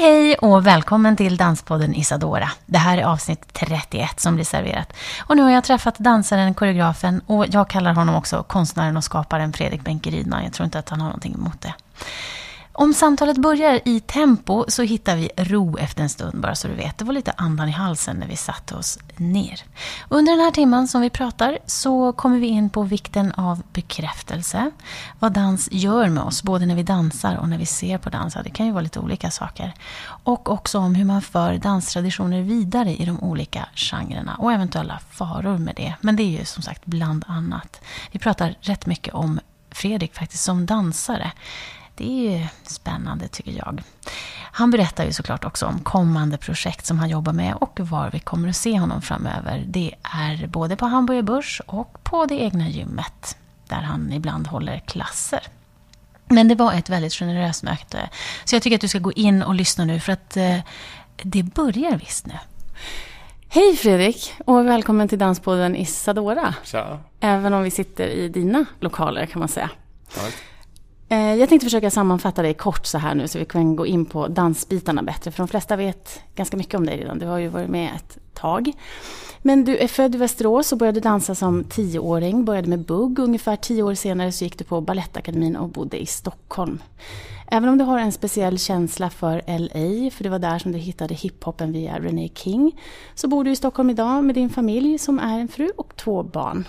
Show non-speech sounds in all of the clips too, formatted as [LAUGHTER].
Hej hej och välkommen till Danspodden Isadora. Det här är avsnitt 31 som blir serverat. Och nu har jag träffat dansaren, koreografen och jag kallar honom också konstnären och skaparen Fredrik Benkerydman. Jag tror inte att han har någonting emot det. Om samtalet börjar i tempo så hittar vi ro efter en stund, bara så du vet. Det var lite andan i halsen när vi satte oss ner. Under den här timmen som vi pratar så kommer vi in på vikten av bekräftelse. Vad dans gör med oss, både när vi dansar och när vi ser på dans. Det kan ju vara lite olika saker. Och också om hur man för danstraditioner vidare i de olika genrerna och eventuella faror med det. Men det är ju som sagt bland annat. Vi pratar rätt mycket om Fredrik faktiskt som dansare. Det är spännande tycker jag. Han berättar ju såklart också om kommande projekt som han jobbar med och var vi kommer att se honom framöver. Det är både på Hamburger Börs och på det egna gymmet där han ibland håller klasser. Men det var ett väldigt generöst möte. Så jag tycker att du ska gå in och lyssna nu för att eh, det börjar visst nu. Hej Fredrik och välkommen till Danspodden Isadora. Tja. Även om vi sitter i dina lokaler kan man säga. Tack. Eh, jag tänkte försöka sammanfatta dig kort så här nu så vi kan gå in på dansbitarna bättre. För de flesta vet ganska mycket om dig redan. Du har ju varit med ett tag. Men du är född i Västerås och började dansa som tioåring. Började med bugg. Ungefär tio år senare så gick du på Balettakademin och bodde i Stockholm. Även om du har en speciell känsla för LA, för det var där som du hittade hiphopen via Renee King, så bor du i Stockholm idag med din familj som är en fru och två barn.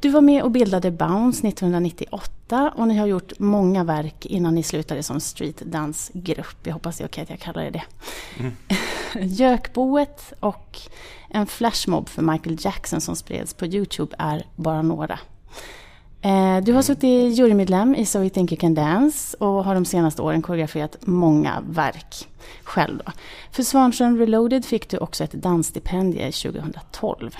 Du var med och bildade Bounce 1998 och ni har gjort många verk innan ni slutade som streetdansgrupp. Jag hoppas det är okej att jag kallar det det. Mm. [LAUGHS] Och en flashmob för Michael Jackson som spreds på Youtube är bara några. Eh, Du har suttit jurymedlem i So You Think You Can Dance och har de senaste åren koreograferat många verk själv. Då. För Svansjön Reloaded fick du också ett dansstipendie 2012.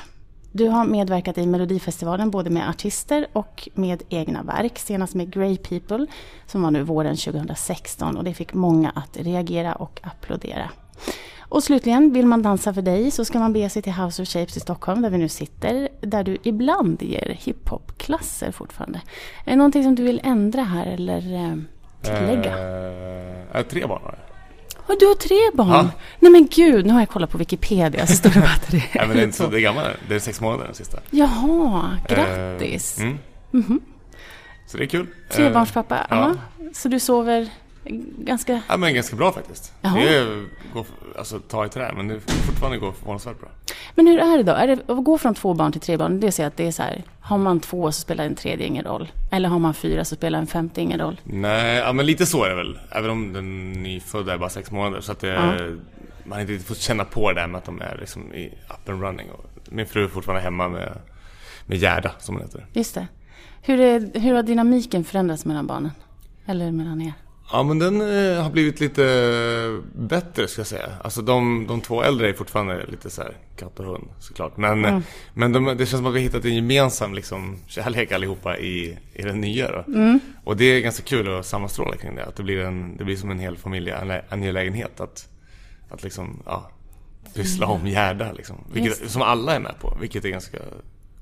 Du har medverkat i Melodifestivalen både med artister och med egna verk. Senast med Grey People som var nu våren 2016 och det fick många att reagera och applådera. Och slutligen, vill man dansa för dig så ska man bege sig till House of Shapes i Stockholm där vi nu sitter. Där du ibland ger hiphopklasser fortfarande. Är det någonting som du vill ändra här eller eh, tillägga? Eh, tre barn har jag. Och du har tre barn? Ja. Nej men gud, nu har jag kollat på Wikipedia så står det att det Nej, men det är inte så det är gammal. Det är sex månader den sista. Jaha, grattis. Eh, mm. Mhm. Så det är kul. Trebarnspappa, Eh, ja. ja. Så du sover ganska... ja, men ganska bra faktiskt. Jaha. Det är, går, alltså ta i trä, men det fortfarande går förvånansvärt bra. Men hur är det då? Är det att gå från två barn till tre barn? Det vill säga att det är så här, har man två så spelar en tredje ingen roll. Eller har man fyra så spelar en femte ingen roll. Nej, ja, men lite så är det väl. Även om den nyfödda är bara sex månader. Så att det, Ja. man inte riktigt fått känna på det där med att de är liksom i up and running. Min fru är fortfarande hemma med, med Gerda, som hon heter. Just det. Hur, är, hur har dynamiken förändrats mellan barnen? Eller mellan er? Ja men den eh, har blivit lite bättre ska jag säga. Alltså de, de två äldre är fortfarande lite så här katt och hund såklart. Men, Mm. men de, det känns som att vi har hittat en gemensam liksom, kärlek allihopa i, i den nya då. Mm. Och det är ganska kul att sammanstråla kring det. Att det blir, en, det blir som en hel familjeangelägenhet att, att liksom, ja, pyssla om Gerda liksom. Vilket, som alla är med på, vilket är ganska,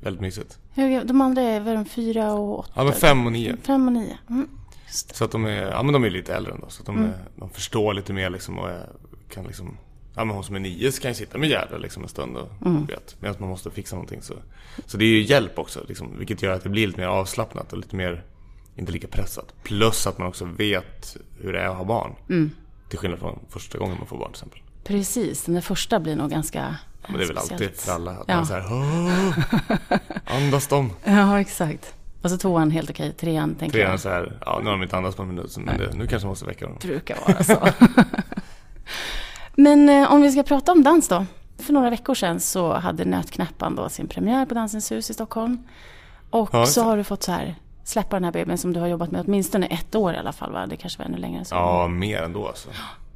väldigt mysigt. De andra är väl fyra och åtta? Ja men fem och nio. Fem och nio. Mm. Så att de är, ja men de är lite äldre ändå. Så att de, Mm. är, de förstår lite mer liksom och är, kan liksom Ja men hon som är nio så kan ju sitta med Gerda liksom en stund och Mm. vet. Medan man måste fixa någonting så. Så det är ju hjälp också liksom. Vilket gör att det blir lite mer avslappnat och lite mer inte lika pressat. Plus att man också vet hur det är att ha barn. Mm. Till skillnad från första gången man får barn till exempel. Precis, den där första blir nog ganska Ja, men det är väl speciellt. alltid för alla. Att Ja. man är såhär "Åh, Andas de? [LAUGHS] Ja, exakt. Och så tvåan helt okej, trean tänker Trean jag. så här, ja nu har de inte andats på en minut. Men det, nu kanske man måste väcka dem. brukar vara så. [LAUGHS] Men eh, om vi ska prata om dans då. För några veckor sedan så hade Nötknäppan då sin premiär på Dansens hus i Stockholm. Och Ja, så har du fått så här släppa den här babyn som du har jobbat med åtminstone ett år i alla fall va? Det kanske var ännu längre än så. Ja, mer ändå alltså.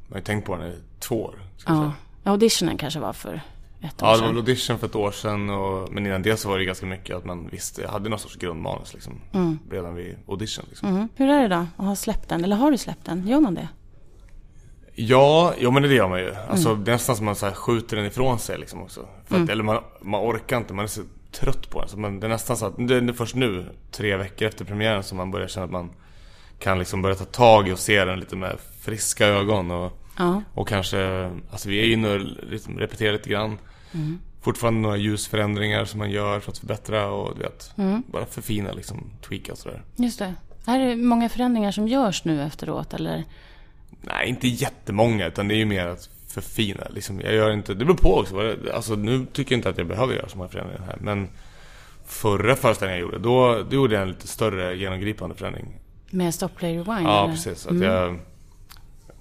har ju tänkt på den i två år. Jag Ja. säga. auditionen kanske var för ett år Ja, det var sedan. väl audition för ett år sedan och, men innan det så var det ganska mycket att man visste, hade någon sorts grundmanus liksom. Redan vid audition liksom. Mm. Hur är det då att ha släppt den? Eller har du släppt den? Gör man det? Ja, jo men det gör man ju. Alltså det är nästan som man så här skjuter den ifrån sig liksom också. För att, Eller man, man orkar inte, man är så trött på den. Så man, det är nästan så att det är först nu, tre veckor efter premiären, som man börjar känna att man kan liksom börja ta tag i och se den lite med friska ögon. Och, Ja. och kanske, alltså vi är ju nu liksom repeterar lite grann. Fortfarande några ljusförändringar som man gör för att förbättra och du vet, bara förfina liksom, tweaka och sådär. Just det. Är det många förändringar som görs nu efteråt eller? Nej, inte jättemånga, utan det är ju mer att förfina. Liksom, jag gör inte, det beror på också. Alltså, nu tycker jag inte att jag behöver göra så många förändringar här. Men förra föreställningen jag gjorde, då, då gjorde jag en lite större genomgripande förändring. Med Stop Play Rewind? Ja, eller? precis. Att jag, jag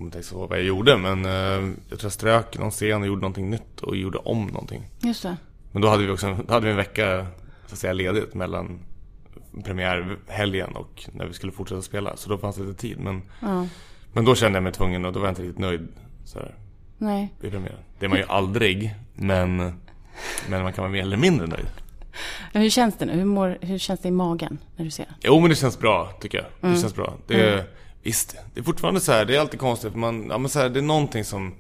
kommer inte ihåg vad jag gjorde, men eh, jag tror jag strök någon scen och gjorde någonting nytt och gjorde om någonting. Just det. Men då hade vi också hade vi en vecka så att säga, ledigt mellan premiärhelgen och när vi skulle fortsätta spela. Så då fanns det lite tid. Men, Ja. men då kände jag mig tvungen och då var jag inte riktigt nöjd. Så här. Nej. i premiären. Det är man ju aldrig, men, men man kan vara mer eller mindre nöjd. Hur känns det nu? Hur, mår, hur känns det i magen när du ser den? Jo, men det känns bra, tycker jag. Det känns bra. Det är, Visst, det är fortfarande så här, det är alltid konstigt, för man, ja, men så här, det är någonting som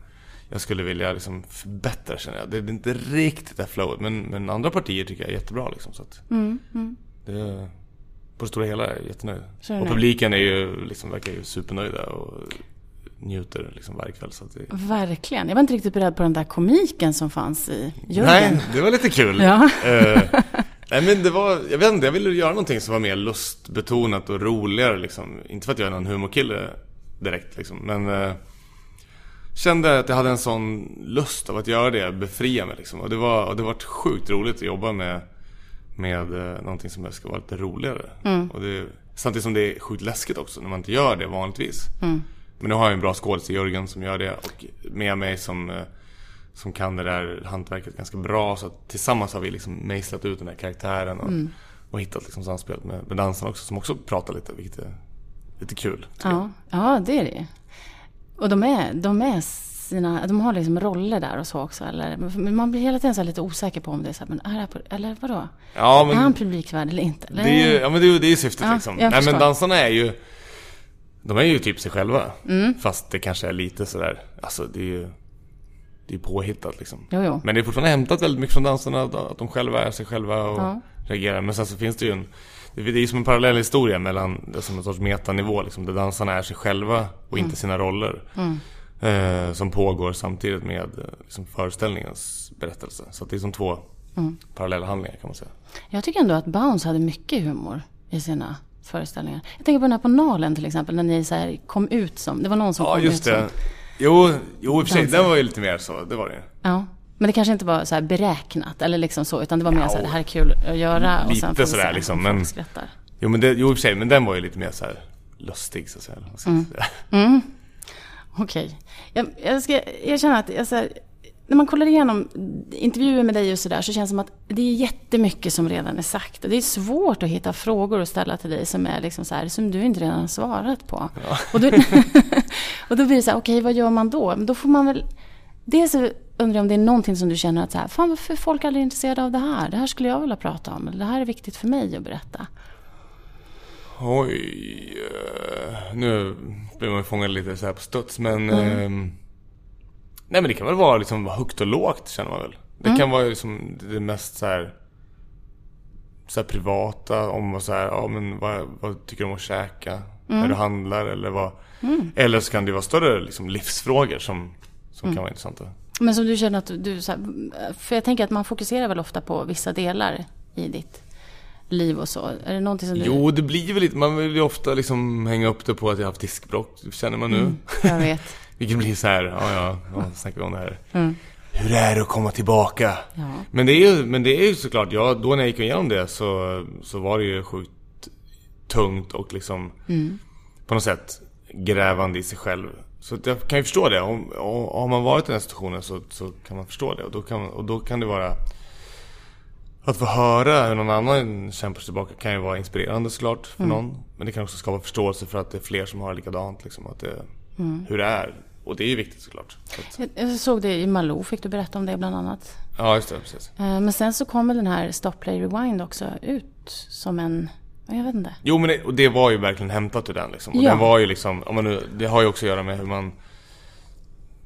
jag skulle vilja liksom förbättra känner jag. Det är inte riktigt det här flowet, men, men andra partier tycker jag är jättebra liksom. Så att det är, på det stora hela är jag jättenöjd. Och publiken är ju, liksom, verkar ju supernöjda och njuter liksom varje kväll. Så att det, Verkligen. Jag var inte riktigt beredd på den där komiken som fanns i Jörgen. Nej, det var lite kul. Ja. Nej men det var, jag vet inte, jag ville göra någonting som var mer lustbetonat och roligare liksom. Inte för att jag är någon humorkille direkt liksom, men eh, Kände att jag hade en sån lust av att göra det, befria mig liksom. Och det var, och det var sjukt roligt att jobba med, med eh, någonting som ska vara lite roligare. Och det, samtidigt som det är sjukt läskigt också när man inte gör det vanligtvis. Men nu har jag en bra skådis i Jörgen som gör det och med mig som, eh, som kan det där hantverket ganska bra. Så tillsammans har vi liksom mejslat ut den här karaktären och, och hittat liksom samspelet med, med dansarna också som också pratar lite, vilket är lite kul. Ja, ja det är det Och de är, de är sina, de har liksom roller där och så också. Eller, men man blir hela tiden så lite osäker på om det är så här, men är det här på, eller vadå? Ja, men Är han publikvärd eller inte? Eller? Det är ju, ja men det är det är syftet Ja, liksom. Nej men dansarna är ju De är ju typ sig själva. Mm. Fast det kanske är lite sådär Alltså det är ju Det är påhittat liksom. Jo, jo. Men det är fortfarande hämtat väldigt mycket från dansarna att- Att de själva är sig själva och Ja. reagerar. Men sen så finns det ju en Det är ju som en parallell historia mellan som en sorts metanivå liksom. Där dansarna är sig själva och Mm. inte sina roller. Eh, som pågår samtidigt med eh, liksom, föreställningens berättelse. Så det är som två Mm. parallella handlingar kan man säga. Jag tycker ändå att Bounce hade mycket humor i sina föreställningar. Jag tänker på den här på Nalen till exempel, när ni så här kom ut som, det var någon som Ja, kom just ut som... Jo, jo i och för sig, den var ju lite mer så. Det var det ju. Ja. Men det kanske inte var så beräknat eller liksom så, utan det var mer Ja, så här, det här är kul att göra. och sen får vi sådär liksom, om men-. Jo, men det, jo, i och för sig, men den var ju lite mer så här lustig, så att säga. Jag säga. Okej. Jag, jag ska erkänna att jag, så här, när man kollar igenom intervjuer med dig och sådär så känns det som att det är jättemycket som redan är sagt. Och det är svårt att hitta frågor att ställa till dig som är liksom så här, som du inte redan har svarat på. Och, då, [LAUGHS] och då blir det så här, okej vad gör man då? Men då får man väl... Dels undrar jag om det är någonting som du känner att så här, fan varför är folk aldrig intresserade av det här? Det här skulle jag vilja prata om. Eller det här är viktigt för mig att berätta. Oj, eh, nu blir man fångad lite så här på studs, men... Mm. ehm, nej, men det kan väl vara liksom högt och lågt, känner man väl. Det Mm. kan vara liksom det mest så här... Så här privata, om vad så här, ja men vad, vad tycker du om att käka? Mm. När du handlar eller vad... Eller så kan det vara större liksom, livsfrågor som, som Mm. kan vara intressanta. Men som du känner att du... Så här, för jag tänker att man fokuserar väl ofta på vissa delar i ditt liv och så. Är det någonting som du... Jo, det blir väl lite, man vill ju ofta liksom hänga upp det på att jag har haft diskbråck, känner man nu. Mm. Jag vet. [LAUGHS] Vilket blir så här, ja ja, ja [LAUGHS] snackar vi om det här. Mm. Hur är det att komma tillbaka? Ja. Men det är ju, men det är ju såklart, ja, då när jag gick igenom det så, så var det ju sjukt tungt och liksom Mm. på något sätt grävande i sig själv. Så jag kan ju förstå det. Om, har man varit i den här situationen så, så kan man förstå det. Och då kan, och då kan det vara att få höra hur någon annan kämpar sig tillbaka kan ju vara inspirerande såklart för någon. Men det kan också skapa förståelse för att det är fler som har likadant. Liksom, att det, Hur det är och det är ju viktigt såklart. Så att, Jag- såg det i Malou, fick du berätta om det bland annat. ja, just det. Precis. Eh, Men sen så kommer den här Stop Play Rewind också ut som en, jag vet inte. Jo men det, och det var ju verkligen hämtat ur den liksom. Och Ja. den var ju liksom, om man nu, det har ju också att göra med hur man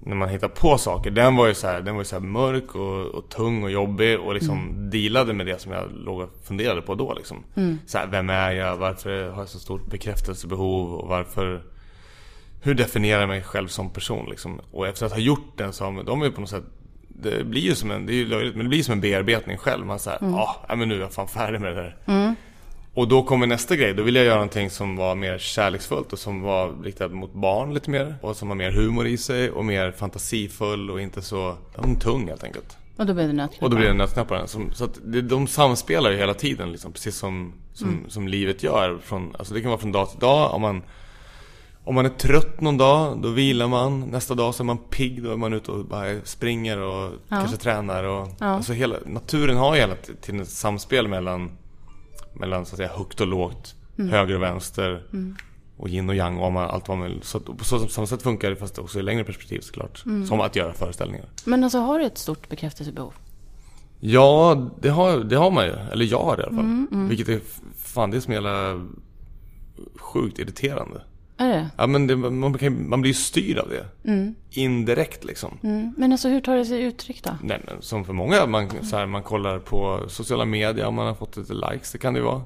när man hittar på saker, den var ju så här, den var ju så här mörk och, och tung och jobbig och liksom dealade med det som jag låg och funderade på då liksom. Så här, vem är jag? Varför har jag så stort bekräftelsebehov? Och varför Hur definierar jag mig själv som person liksom? Och efter att ha gjort den så har de är på något sätt Det blir ju som en, det är ju löjligt, men det blir som en bearbetning själv. Man säger, ja ah, men nu är jag fan färdig med det där. Och då kommer nästa grej, då vill jag göra någonting som var mer kärleksfullt och som var riktat mot barn lite mer. Och som har mer humor i sig och mer fantasifull och inte så ja, tung helt enkelt. Och då blev det nötknäppar. Och då blir det nötknäpparen. Så att de samspelar ju hela tiden liksom, precis som, som, som livet gör. Från, alltså det kan vara från dag till dag. Om man, om man är trött någon dag, då vilar man. Nästa dag så är man pigg, då är man ute och bara springer och kanske tränar. Och, Ja. alltså hela, naturen har ju hela tiden ett samspel mellan, mellan så att säga högt och lågt, höger och vänster. Och yin och yang och man, allt vad man vill. Så på så, samma sätt funkar det fast också i längre perspektiv såklart. Som att göra föreställningar. Men alltså har du ett stort bekräftelsebehov? Ja, det har, det har man ju. Eller jag har det i alla fall. Vilket är, fan det är som jävla sjukt irriterande. Är det? Ja men det, man, kan, man blir ju styrd av det. Indirekt liksom. Mm. Men alltså hur tar det sig uttryck då? Nej, men som för många, man, så här, man kollar på sociala medier om man har fått lite likes, det kan det ju vara.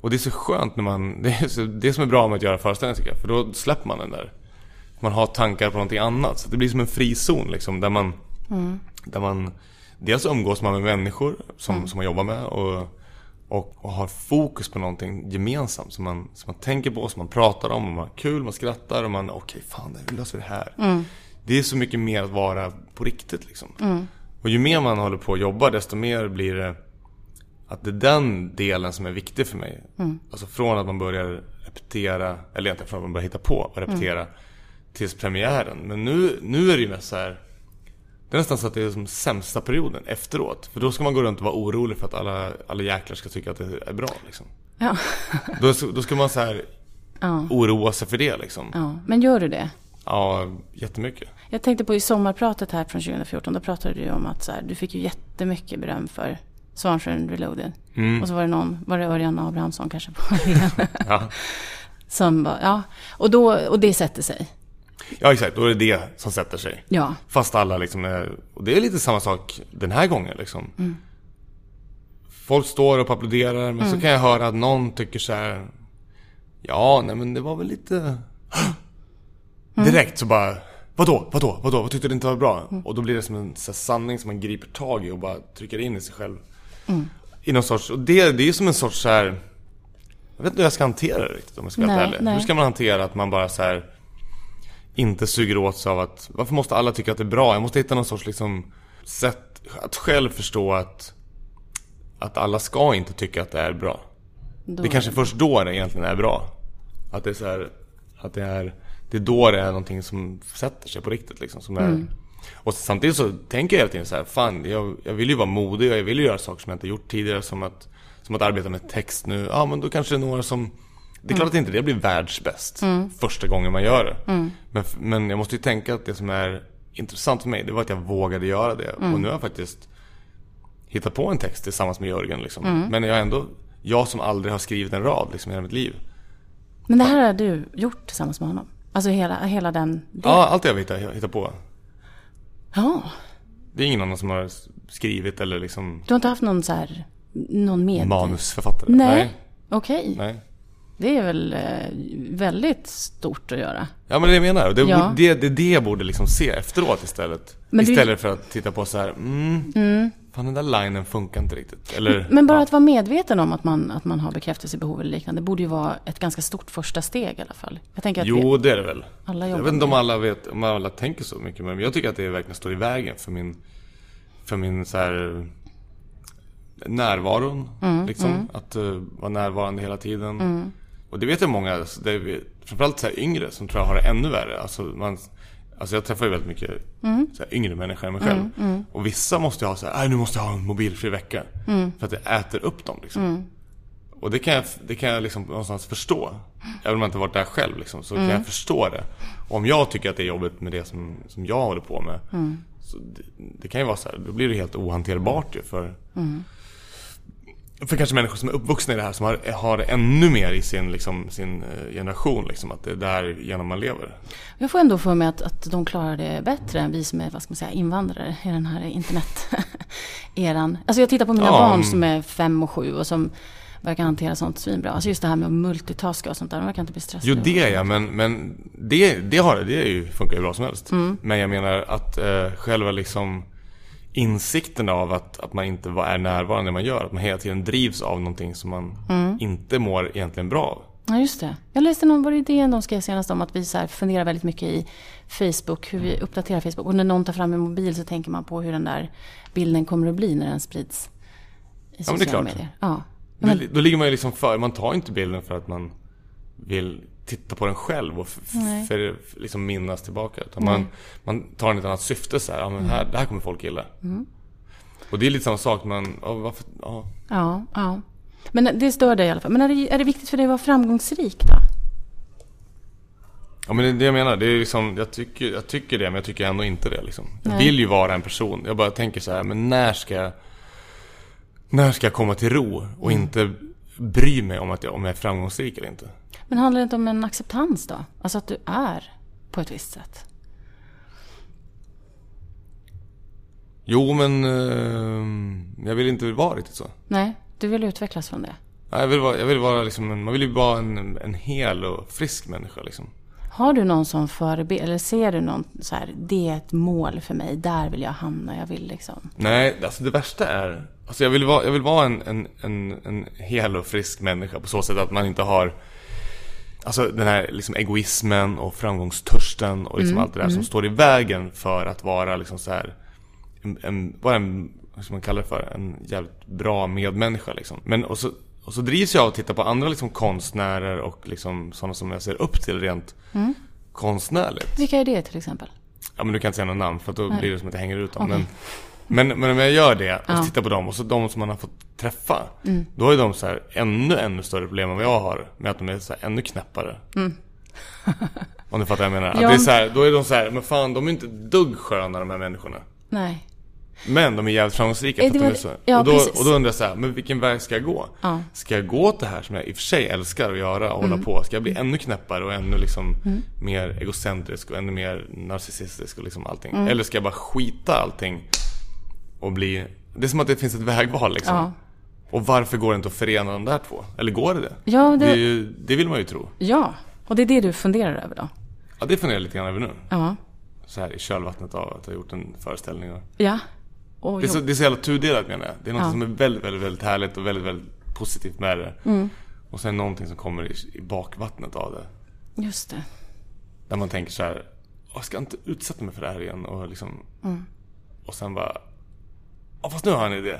Och det är så skönt när man, [LAUGHS] det är så, det som är bra med att göra föreställningar tycker jag, för då släpper man den där. Man har tankar på någonting annat, så det blir som en frizon liksom, där man, där man Dels umgås man med människor som, som man jobbar med och, och, och har fokus på någonting gemensamt som man, som man tänker på, som man pratar om och man har kul, man skrattar och man, okej fan, hur löser vi det här? Det är så mycket mer att vara på riktigt liksom. Och ju mer man håller på att jobba desto mer blir det att det är den delen som är viktig för mig. Alltså från att man börjar repetera, eller egentligen från att man börjar hitta på och repetera tills premiären. Men nu, nu är det ju mest så här. Det är nästan så att det är som sämsta perioden efteråt. För då ska man gå runt och vara orolig för att alla, alla jäklar ska tycka att det är bra liksom. Ja. Då, då ska man så här ja. oroa sig för det liksom. ja. Men gör du det? Ja, jättemycket. Jag tänkte på i sommarpratet här från 2014, då pratade du om att så här, du fick ju jättemycket beröm för Svansjön Reloaded. Mm. Och så var det någon, var det Örjan Abrahamsson kanske på [LAUGHS] Ja. som bara, ja. Och, då, och det sätter sig. Ja, exakt. Då är det det som sätter sig. Ja. Fast alla liksom är, och det är lite samma sak den här gången liksom. Folk står och applåderar men så kan jag höra att någon tycker så här. Ja, nej men det var väl lite... [GASPS] Direkt så bara Vadå, vadå, vadå, vad tyckte du inte var bra? Och då blir det som en så här, sanning som man griper tag i och bara trycker in i sig själv. I någon sorts, och det, det är som en sorts så här. Jag vet inte hur jag ska hantera det riktigt om jag ska vara Nej, helt ärlig. Hur ska man hantera att man bara så här inte suger åt sig av att varför måste alla tycka att det är bra? Jag måste hitta någon sorts liksom sätt att själv förstå att att alla ska inte tycka att det är bra. Då, Det är kanske först då det egentligen är bra. Att det är så här, att det är det är då det är någonting som sätter sig på riktigt liksom. Som är, Och samtidigt så tänker jag hela tiden så här, fan jag, jag vill ju vara modig och jag vill ju göra saker som jag inte gjort tidigare. Som att, som att arbeta med text nu. Ja men då kanske det är några som det är klart att inte det blir världsbäst första gången man gör det. Men, men jag måste ju tänka att det som är intressant för mig, det var att jag vågade göra det. Och nu har jag faktiskt hittat på en text tillsammans med Jörgen liksom. Men jag ändå, jag som aldrig har skrivit en rad liksom i hela mitt liv. Men det här har du gjort tillsammans med honom? Alltså hela, hela den... Det. Ja, allt jag hittar, hittar på. ja. Det är ingen annan som har skrivit eller liksom Du har inte haft någon så här, någon med? manusförfattare. Nej. Okej. Nej. Det är väl eh, väldigt stort att göra. Ja men det jag menar, det, Ja. det, det det jag borde liksom se efteråt istället. Men du- istället för att titta på så här, mm, fan den där linen funkar inte riktigt. Eller, Men bara ja. att vara medveten om att man, att man har bekräftelsebehov eller liknande borde ju vara ett ganska stort första steg i alla fall. Jag tänker att Jo, vi, det är det väl. alla Jag vet inte om alla vet, om alla tänker så mycket men jag tycker att det verkligen står i vägen för min, för min så här närvaron. Mm, liksom. Att uh, vara närvarande hela tiden. Mm. Och det vet jag många, alltså, det är, framförallt så här yngre som tror jag har det ännu värre. Alltså, man, alltså jag träffar ju väldigt mycket Mm. så här, yngre människor än mig själv. Och vissa måste ju ha så här, "Nej, nu måste jag ha en mobilfri vecka. Mm. För att det äter upp dem liksom. och det kan jag, det kan jag liksom någonstans förstå. Även om jag inte varit där själv liksom, så kan jag förstå det. Och om jag tycker att det är jobbigt med det som, som jag håller på med. Så det, det kan ju vara så här, då blir det helt ohanterbart ju för för kanske människor som är uppvuxna i det här som har, har ännu mer i sin, liksom, sin eh, generation. Liksom, att det är där genom man lever. Jag får ändå för mig att, att de klarar det bättre än vi som är vad ska man säga, invandrare i den här internet-eran. [LAUGHS] Alltså jag tittar på mina Ja, barn mm. som är fem och sju och som verkar hantera sånt svinbra. Alltså just det här med att multitaska och sånt där, de verkar inte bli stressade. Jo, det är jag, men, men det, det, har, det är ju, funkar ju bra som helst. Mm. Men jag menar att eh, själva liksom insikten av att, att man inte är närvarande när man gör, att man hela tiden drivs av någonting som man Mm. inte mår egentligen bra av. Ja, just det. Jag läste någon, var det idén de skrev senast om att vi så här funderar väldigt mycket i Facebook, hur vi uppdaterar Facebook. Och när någon tar fram en mobil så tänker man på hur den där bilden kommer att bli när den sprids i men sociala det är klart. medier. Ja. Men, då ligger man ju liksom för, man tar inte bilden för att man vill titta på den själv och för, liksom minnas tillbaka. Utan man, man tar ett annat syfte så här, ja men här, det här kommer folk gilla. Mm. Och det är lite samma sak, man, ja, varför, ja. ja, ja. Men det stör dig i alla fall. Men är det, är det viktigt för dig att vara framgångsrik då? Ja men det är det jag menar, det är liksom, jag tycker, jag tycker det men jag tycker ändå inte det liksom. Jag vill ju vara en person, jag bara tänker så här, men när ska jag När ska jag komma till ro och Mm. inte bry mig om att jag, om jag är framgångsrik eller inte? Men handlar det inte om en acceptans då? Alltså att du är på ett visst sätt? Jo men eh, jag vill inte vara riktigt så. Nej, du vill utvecklas från det. Ja, Jag vill vara, jag vill vara liksom, en, man vill ju vara en, en hel och frisk människa liksom. Har du någon som förebild, eller ser du någon så här, det är ett mål för mig, där vill jag hamna, jag vill liksom... Nej, alltså det värsta är... Alltså jag vill vara, jag vill vara en, en, en, en hel och frisk människa på så sätt att man inte har... Alltså den här liksom egoismen och framgångstörsten och liksom allt det där som står i vägen för att vara liksom så här... En, en, vara en, vad ska man kalla det för? En jävligt bra medmänniska liksom. Men och så, och så drivs jag av att titta på andra liksom konstnärer och liksom sådana som jag ser upp till rent konstnärligt. Vilka är det till exempel? Ja men du kan inte säga några namn för att då blir det som att jag hänger ut dem. Okej. Men, men, men om jag gör det och Ja. tittar på dem och så de som man har fått träffa. Då är de så här ännu, ännu större problem än vad jag har. Med att de är så här ännu knäppare. om du fattar vad jag menar. Att Ja. det är så här, då är de så här, men fan de är inte dugg sköna de här människorna. Nej. Men de är jävligt framgångsrika Eh, för det att de är så. ja, och, då, precis. och då undrar jag så här, men vilken väg ska jag gå? Ja. Ska jag gå åt det här som jag i och för sig älskar att göra och Mm. hålla på? Ska jag bli ännu knäppare och ännu liksom mer egocentrisk och ännu mer narcissistisk och liksom allting? Mm. Eller ska jag bara skita allting och bli... Det är som att det finns ett vägval liksom. Ja. Och varför går det inte att förena de där två? Eller går det det? Ja, det- är ju, det vill man ju tro. Ja, och det är det du funderar över då? Ja, det funderar jag lite grann över nu. Ja. Så här i kölvattnet av att jag gjort en föreställning. Och... Ja. Och Det är, så, det är så jävla tudelat menar jag. Det är något Ja. som är väldigt, väldigt, väldigt härligt och väldigt, väldigt positivt med det. Mm. Och sen någonting som kommer i, i bakvattnet av det. Just det. Där man tänker så här, "Åh, jag ska inte utsätta mig för det här igen. Och liksom... Mm. Och sen bara... Ja, fast nu har jag en idé.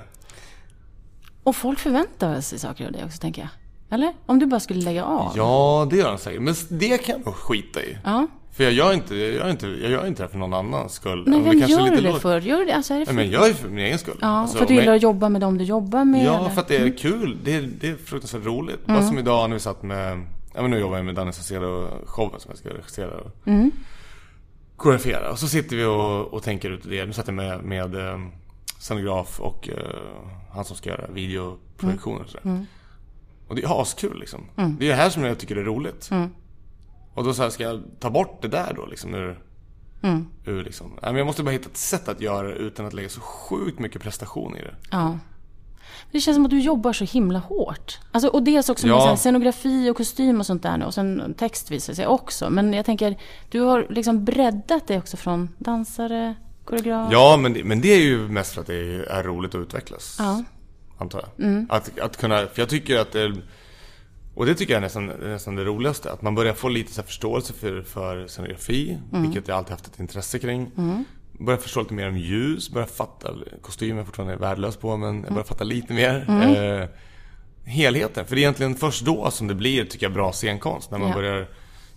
Och folk förväntar sig saker av dig också, tänker jag. Eller? Om du bara skulle lägga av? Ja, det gör han säkert. Men det kan jag nog skita i. Ja. För jag gör inte, jag gör inte, jag gör inte det för någon annans skull. Men vem gör du det för? Gör det? Alltså, är det för... Nej, men jag gör det för min egen skull. Ja, Alltså, för att du gillar jag- att jobba med dem du jobbar med? Ja, eller? Mm. för att det är kul. Det är, det är fruktansvärt roligt. Bara som idag när vi satt med, ja men nu jobbar jag med Danny Saucedo-showen som jag ska regissera och Mm. koreografera. Och så sitter vi och, och tänker ut det. Nu satt jag med, med eh, scenograf och eh, han som ska göra videoprojektioner och sådär. Och det är askul liksom. Det är det här som jag tycker är roligt. Och då så här, ska jag ta bort det där då liksom ur, ur liksom. Men jag måste bara hitta ett sätt att göra det utan att lägga så sjukt mycket prestation i det. Ja. Det känns som att du jobbar så himla hårt. Alltså, och dels också med Ja. så här scenografi och kostym och sånt där nu. Och sen text visar sig också. Men jag tänker, du har liksom breddat det också från dansare, koreograf. Ja, men det, men det är ju mest för att det är, är roligt att utvecklas. Ja. Antar jag. Att, att kunna, för jag tycker att det, och det tycker jag är nästan, nästan det roligaste. Att man börjar få lite så förståelse för, för scenografi, vilket jag alltid haft ett intresse kring. Börjar förstå lite mer om ljus, börjar fatta, kostymen är fortfarande värdelös på men jag börjar fatta lite mer. Eh, helheten, för det är egentligen först då som det blir, tycker jag, bra scenkonst. När man, Ja. börjar,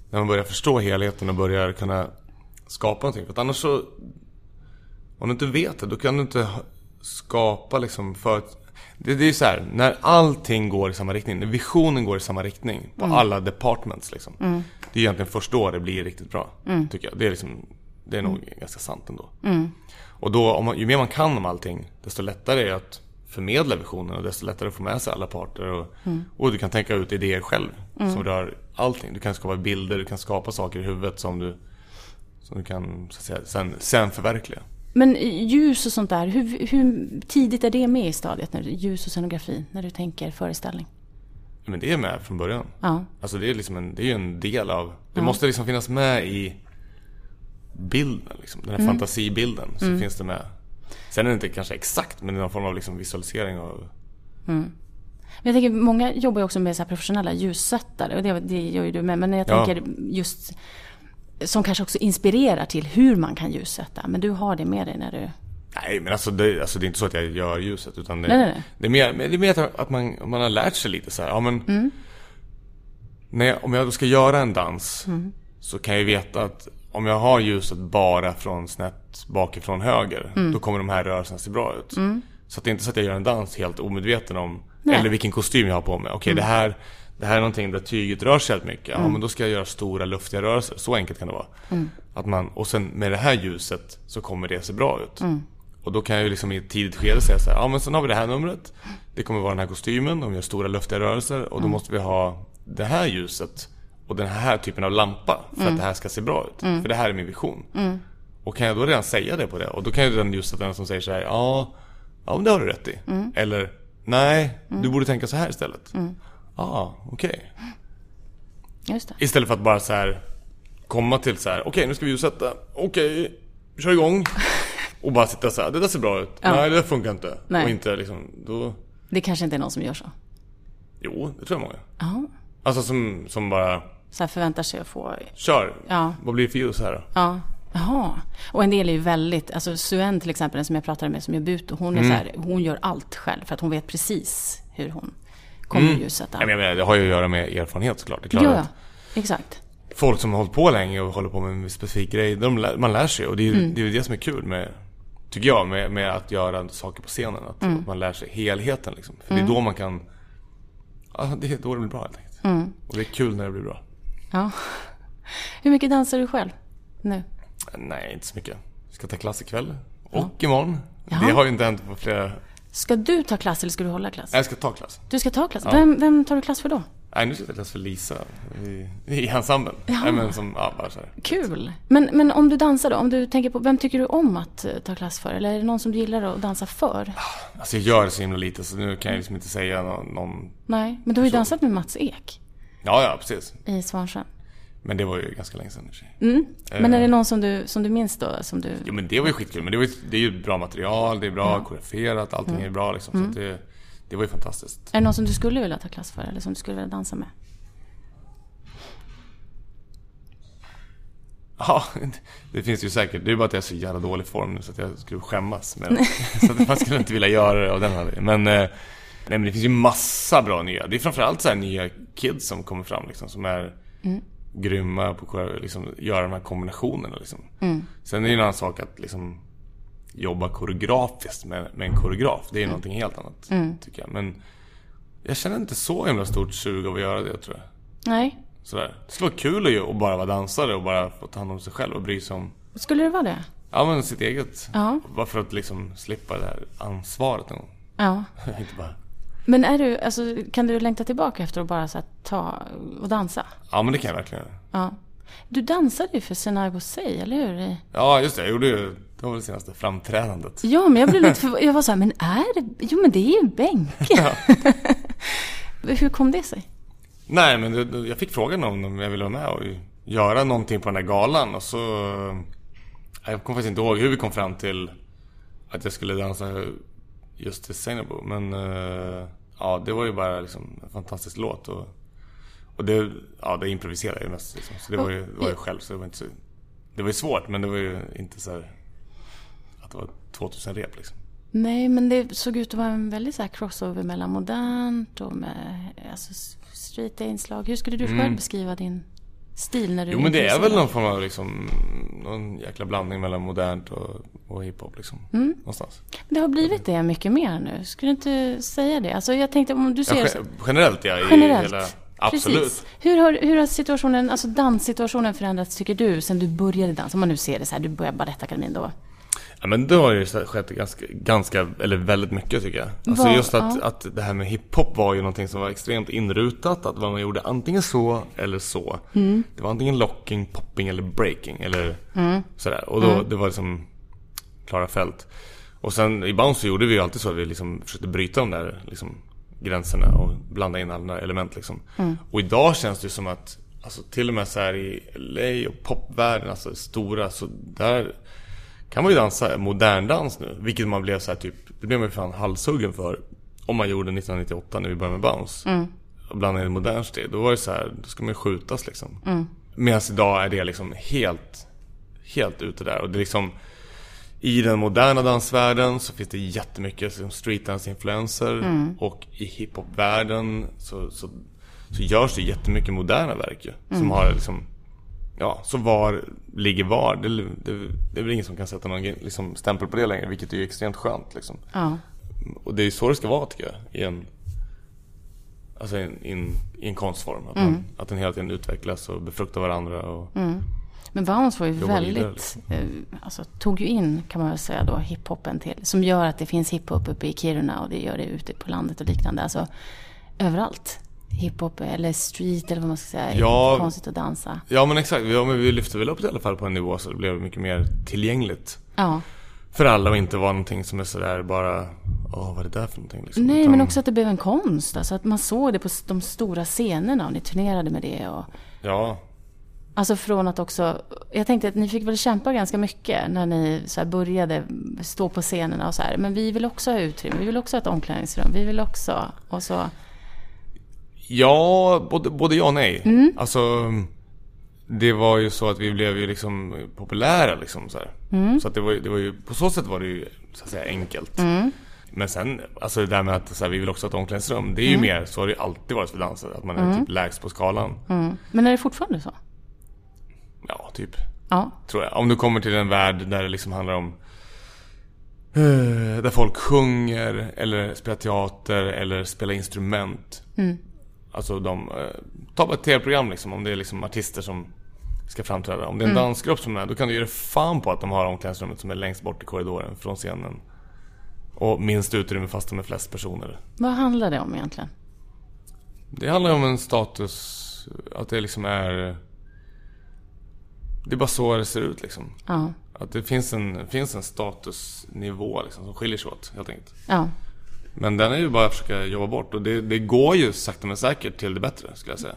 när man börjar förstå helheten och börjar kunna skapa någonting. För annars så, om du inte vet det, då kan du inte skapa liksom för... Det, det är ju så här, när allting går i samma riktning, när visionen går i samma riktning på Mm. alla departments liksom. Det är egentligen först då det blir riktigt bra, Mm. tycker jag. Det är, liksom, det är nog ganska sant ändå. Och då, om man, ju mer man kan om allting, desto lättare är det att förmedla visionen och desto lättare att få med sig alla parter. Och, och du kan tänka ut idéer själv som rör allting. Du kan skapa bilder, du kan skapa saker i huvudet som du, som du kan så att säga, sen, sen förverkliga. Men ljus och sånt där, hur, hur tidigt är det med i stadiet? När, ljus och scenografi, när du tänker föreställning? Men det är med från början. Ja. Alltså det är liksom en, det är ju en del av, det måste liksom finnas med i bilden liksom. Den här fantasibilden så finns det med. Sen är det inte kanske exakt men det är någon form av liksom visualisering av Men jag tänker, många jobbar ju också med så professionella ljussättare och det, det gör ju du med. Men jag Ja. tänker just som kanske också inspirerar till hur man kan ljussätta. Men du har det med dig när du... Nej men alltså det, alltså det är inte så att jag gör ljuset utan det, Nej, nej, nej. det är mer, det är mer att man, man har lärt sig lite så här. Ja men Mm. när jag, om jag ska göra en dans Mm. så kan jag veta att om jag har ljuset bara från snett bakifrån höger Mm. då kommer de här rörelserna se bra ut. Så att det är inte så att jag gör en dans helt omedveten om eller vilken kostym jag har på mig. Okej det här det här är någonting där tyget rör sig helt mycket. Ja men då ska jag göra stora luftiga rörelser. Så enkelt kan det vara. Att man, och sen med det här ljuset så kommer det se bra ut. Och då kan jag ju liksom i ett tidigt skede säga så här, ja men sen har vi det här numret. Det kommer vara den här kostymen, de gör stora luftiga rörelser och då måste vi ha det här ljuset och den här typen av lampa för att det här ska se bra ut. För det här är min vision. Och kan jag då redan säga det på det? Och då kan ju den ljussättaren som säger så här, ja, ja men det har du rätt i. Eller, nej, du borde tänka så här istället. Ja, ah, okej. Just det. Istället för att bara så här komma till så här, okej nu ska vi ljussätta, okej, vi kör igång. Och bara sitta så här, det där ser bra ut. Nej, det där funkar inte. Nej. Och inte liksom, då, Det kanske inte är någon som gör så. jo, det tror jag många. Ja. Alltså som, som bara, Så här förväntar sig att få... kör. Ja. Vad blir det för ljus här då? Ja. Jaha. Och en del är ju väldigt, alltså Suen till exempel, den som jag pratade med som gör Buto, hon är Mm. så här, hon gör allt själv för att hon vet precis hur hon kommer Mm. Nej, men jag menar, det har ju att göra med erfarenhet såklart. Det är klart Ja, exakt. folk som har hållit på länge och håller på med en specifik grej, de, man lär sig. Och det är ju Mm. det, är det som är kul med, tycker jag, med, med att göra saker på scenen. Att, Mm. att man lär sig helheten liksom. För det är då man kan, ja, det är då det blir bra helt enkelt. Mm. Och det är kul när det blir bra. Ja. Hur mycket dansar du själv nu? Nej, inte så mycket. Jag ska ta klass ikväll. Och imorgon. Jaha. Det har ju inte hänt på flera... Ska du ta klass eller ska du hålla klass? Jag ska ta klass. Du ska ta klass. Vem, vem tar du klass för då? Nej, nu ska jag ta klass för Lisa i, i ensemblen. Nej, men som, ja, bara så här. Kul. Men, men om du dansar då, om du tänker på, vem tycker du om att eh, ta klass för? Eller är det någon som du gillar att dansa för? Alltså jag gör så himla lite så nu kan jag liksom inte säga någon... någon... Nej, men du har ju Så. dansat med Mats Ek Ja, ja, precis. i Svansjön. Men det var ju ganska länge sedan. Mm. Men är Eh. det någon som du, som du minns då? Som du... Jo men det var ju skitkul. Men det, var ju, det är ju bra material, det är bra koreograferat, allting är bra liksom. Så att det, det var ju fantastiskt. Är det någon som du skulle vilja ta klass för? Eller som du skulle vilja dansa med? Ja, [LAUGHS] det finns ju säkert. Det är bara att jag är så jävla dålig form nu så att jag skulle skämmas. Men, [LAUGHS] så att man skulle inte vilja göra det av den anledningen. Men, eh, nej, men det finns ju massa bra nya. Det är framförallt så här nya kids som kommer fram liksom. Som är grymma på att liksom, göra de här kombinationerna liksom. Sen är det en annan sak att liksom jobba koreografiskt med, med en koreograf. Det är ju någonting helt annat, tycker jag. Men jag känner inte så himla stort sug av att göra det, tror jag. Nej. Sådär. Det skulle vara kul att bara vara dansare och bara få ta hand om sig själv och bry sig om Skulle det vara det? Ja men sitt eget. Ja. Bara för att liksom slippa det här ansvaret någon gång. Ja. [LAUGHS] Inte bara... Men är du, alltså, kan du längta tillbaka efter att bara så ta och dansa? Ja men det kan jag verkligen. Ja. Du dansade ju för Senago Say, eller hur? Ja just det, jag gjorde ju, det var väl det senaste framträdandet. Ja, men jag blev lite [LAUGHS] förvånad. Jag var så här, men är det... Jo, men det är ju Benke. [LAUGHS] [LAUGHS] Hur kom det sig? Nej men det, jag fick frågan om jag ville vara med och göra någonting på den här galan och så... Jag kommer faktiskt inte ihåg hur vi kom fram till att jag skulle dansa just Seinabo. Men eh, ja, det var ju bara liksom en fantastisk låt. Och, och det, ja, det improviserade jag mest. Liksom. Så det var ju, det var ju själv. Så det var inte så... Det var ju svårt men det var ju inte så här, att det var 2000 rep liksom. Nej, men det såg ut att vara en väldigt så här crossover mellan modernt och med alltså, streeta inslag. Hur skulle du själv beskriva din stil när du Jo men det är väl någon form av liksom, någon jäkla blandning mellan modernt och, och hiphop liksom. Mm. Någonstans. Det har blivit det mycket mer nu. Skulle du inte säga det? Alltså jag tänkte om du Ja, ser... ge- generellt ja, i Generellt. hela, absolut. Precis. Hur har, hur har situationen, alltså danssituationen förändrats tycker du sen du började dansa? Om man nu ser det så här, du började Balettakademin då. Ja men det har ju skett ganska, ganska, eller väldigt mycket tycker jag. Alltså Vad- just att, ja. att det här med hiphop var ju någonting som var extremt inrutat. Att man gjorde antingen så eller så. Mm. Det var antingen locking, popping eller breaking eller Mm. sådär. Och då, det var liksom klara fält. Och sen i Bounce så gjorde vi ju alltid så att vi liksom försökte bryta de där liksom, gränserna och blanda in andra element liksom. Mm. Och idag känns det ju som att, alltså till och med så här i LA och popvärlden, alltså stora, så där kan man ju dansa modern dans nu. Vilket man blev så här typ, det blev man ju fan halshuggen för. Om man gjorde 1998 när vi började med Bounce. Mm. Och blandade in modern stil. Då var det så här, då ska man ju skjutas liksom. Mm. Medan idag är det liksom helt, helt ute där. Och det är liksom i den moderna dansvärlden så finns det jättemycket streetdance-influenser. Mm. Och i hiphop-världen så, så, så görs det jättemycket moderna verk ju. Mm. Som har liksom, ja, så var ligger var. Det, det, det är väl ingen som kan sätta någon liksom, stämpel på det längre, vilket är ju extremt skönt liksom. Ja. Och det är så det ska vara tycker jag, i en, alltså i en, i en, konstform. Att, man, att den hela tiden utvecklas och befruktar varandra. Och, Men Bounce var ju Jobba vidare, väldigt, eh, alltså tog ju in kan man väl säga då hiphopen till. Som gör att det finns hiphop uppe i Kiruna och det gör det ute på landet och liknande. Alltså överallt. Hiphop eller street eller vad man ska säga. Ja. konstigt att dansa. Ja men exakt, ja, men vi lyfte väl upp det i alla fall på en nivå så det blev mycket mer tillgängligt. Ja. För alla och inte vara någonting som är sådär bara, åh vad är det där för någonting liksom. Nej, Utan- men också att det blev en konst. Alltså att man såg det på de stora scenerna och ni turnerade med det. Och, Ja, alltså från att också... Jag tänkte att ni fick väl kämpa ganska mycket när ni så började stå på scenerna och så här. Men vi vill också ha utrymme, vi vill också ha ett omklädningsrum, vi vill också... Och så... Ja, både, både ja och nej. Mm. Alltså, det var ju så att vi blev ju liksom populära liksom så här. Mm. Så att det var, det var ju, på så sätt var det ju så att säga enkelt. Mm. Men sen, alltså det där med att så här, vi vill också ha ett omklädningsrum. Det är ju mer, så har det ju alltid varit för dansare. Att man är typ lägst på skalan. Mm. Men är det fortfarande så? Ja, typ. Ja. Tror jag. Om du kommer till en värld där det liksom handlar om eh, där folk sjunger eller spelar teater eller spelar instrument. Alltså de, eh, ta ett tv-program liksom, om det är liksom artister som ska framträda. Om det är en dansgrupp som är med, då kan du ge dig fan på att de har omklädningsrummet som är längst bort i korridoren från scenen. Och minst utrymme fast de är flest personer. Vad handlar det om egentligen? Det handlar om en status, att det liksom är... Det är bara så det ser ut liksom. Ja. Att det finns en, finns en statusnivå liksom, som skiljer sig åt helt enkelt. Ja. Men den är ju bara att försöka jobba bort och det, det går ju sakta men säkert till det bättre skulle jag säga.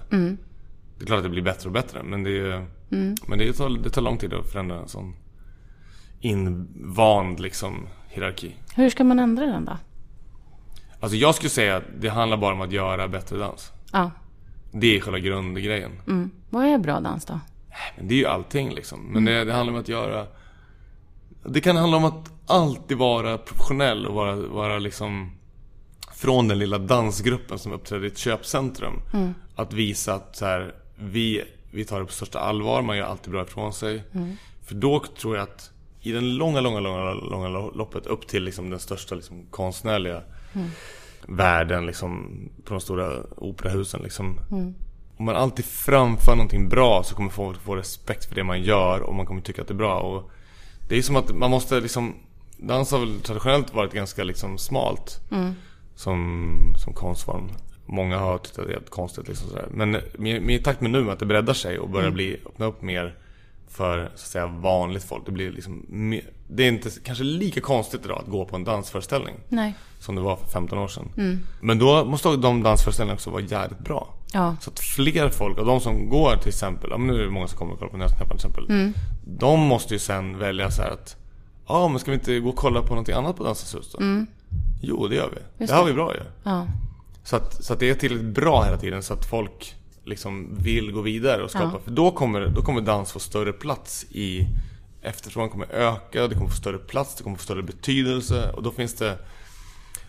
Det är klart att det blir bättre och bättre men det, är, men det, tar, det tar lång tid att förändra en sån invand liksom hierarki. Hur ska man ändra den då? Alltså jag skulle säga att det handlar bara om att göra bättre dans. Ja. Det är själva grundgrejen. Mm. Vad är bra dans då? Men det är ju allting liksom. Men det, det handlar om att göra... Det kan handla om att alltid vara professionell och vara, vara liksom... Från den lilla dansgruppen som uppträder i ett köpcentrum. Att visa att så här, vi, vi tar det på största allvar, man gör alltid bra ifrån sig. För då tror jag att i den långa, långa, långa, långa loppet upp till liksom den största liksom konstnärliga världen liksom, på de stora operahusen liksom. Om man alltid framför någonting bra så kommer folk få respekt för det man gör och man kommer tycka att det är bra. Och det är som att man måste liksom Dans har väl traditionellt varit ganska liksom smalt som, som konstform. Många har tyckt att det är helt konstigt liksom sådär. Men med, i takt med nu att det breddar sig och börjar bli, öppna upp mer för så att säga vanligt folk. Det blir liksom mer, Det är inte kanske lika konstigt idag att gå på en dansföreställning Nej. som det var för 15 år sedan. Men då måste de dansföreställningarna också vara jävligt bra. Ja. Så att fler folk, och de som går till exempel, ja men nu är det många som kommer och kollar på Nötknäpparen till exempel. De måste ju sen välja så att, ja ah, men ska vi inte gå och kolla på någonting annat på Dansens hus då? Jo det gör vi. Just det har vi bra ju. Ja. Så att, så att det är tillräckligt bra hela tiden så att folk liksom vill gå vidare och skapa. Ja. För då kommer, då kommer dans få större plats i Efterfrågan kommer öka, det kommer få större plats, det kommer få större betydelse och då finns det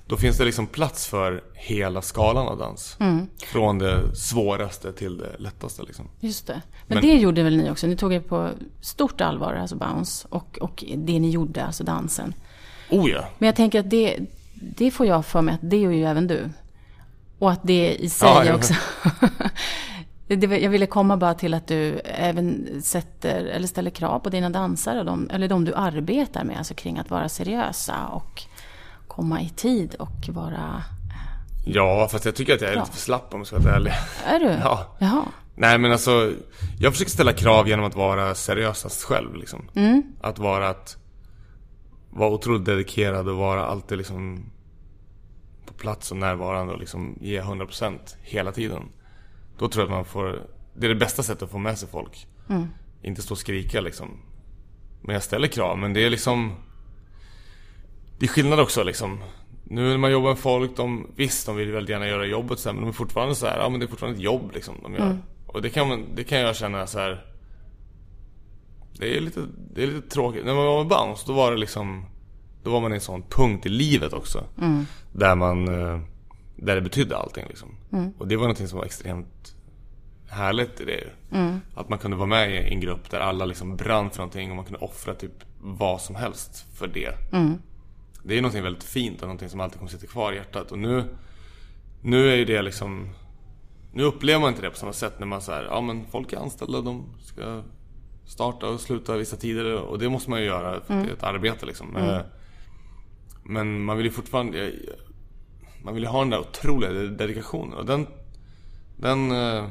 Då finns det liksom plats för hela skalan av dans. Mm. Från det svåraste till det lättaste liksom. Just det. Men, Men- det gjorde väl ni också? Ni tog er på stort allvar, alltså Bounce. Och, och det ni gjorde, alltså dansen. Oh ja! Men jag tänker att det, det får jag för mig att det gör ju även du. Och att det i sig Ja, ja. också. [LAUGHS] jag ville komma bara till att du även sätter, eller ställer krav på dina dansare, de, eller de du arbetar med, alltså kring att vara seriösa och komma i tid och vara... Ja, fast jag tycker att jag är Ja. lite för slapp om jag ska vara ärlig. Är du? Ja. Jaha. Nej men alltså, jag försöker ställa krav genom att vara seriösast själv liksom. Mm. Att vara att vara otroligt dedikerad och vara alltid liksom på plats och närvarande och liksom ge 100% hela tiden. Då tror jag att man får, det är det bästa sättet att få med sig folk. Mm. Inte stå och skrika liksom. Men jag ställer krav, men det är liksom Det är skillnad också liksom. Nu när man jobbar med folk, de, visst de vill väldigt gärna göra jobbet så här, men de är fortfarande så här, ja men det är fortfarande ett jobb liksom de gör. Och det kan, man, det kan jag känna så här. Det är lite, det är lite tråkigt. När man var med Bounce, då var det liksom Då var man i en sån punkt i livet också. Där man eh, Där det betydde allting liksom. Och det var någonting som var extremt Härligt i det ju. Att man kunde vara med i en grupp där alla liksom brann för någonting och man kunde offra typ vad som helst för det. Det är någonting väldigt fint och någonting som alltid kommer sitta kvar i hjärtat. Och nu Nu är ju det liksom Nu upplever man inte det på samma sätt när man säger ja men folk är anställda, de ska starta och sluta vissa tider och det måste man ju göra för det är ett arbete liksom. Eh, Men man vill ju fortfarande Man vill ju ha den där otroliga dedikationen och den Den eh,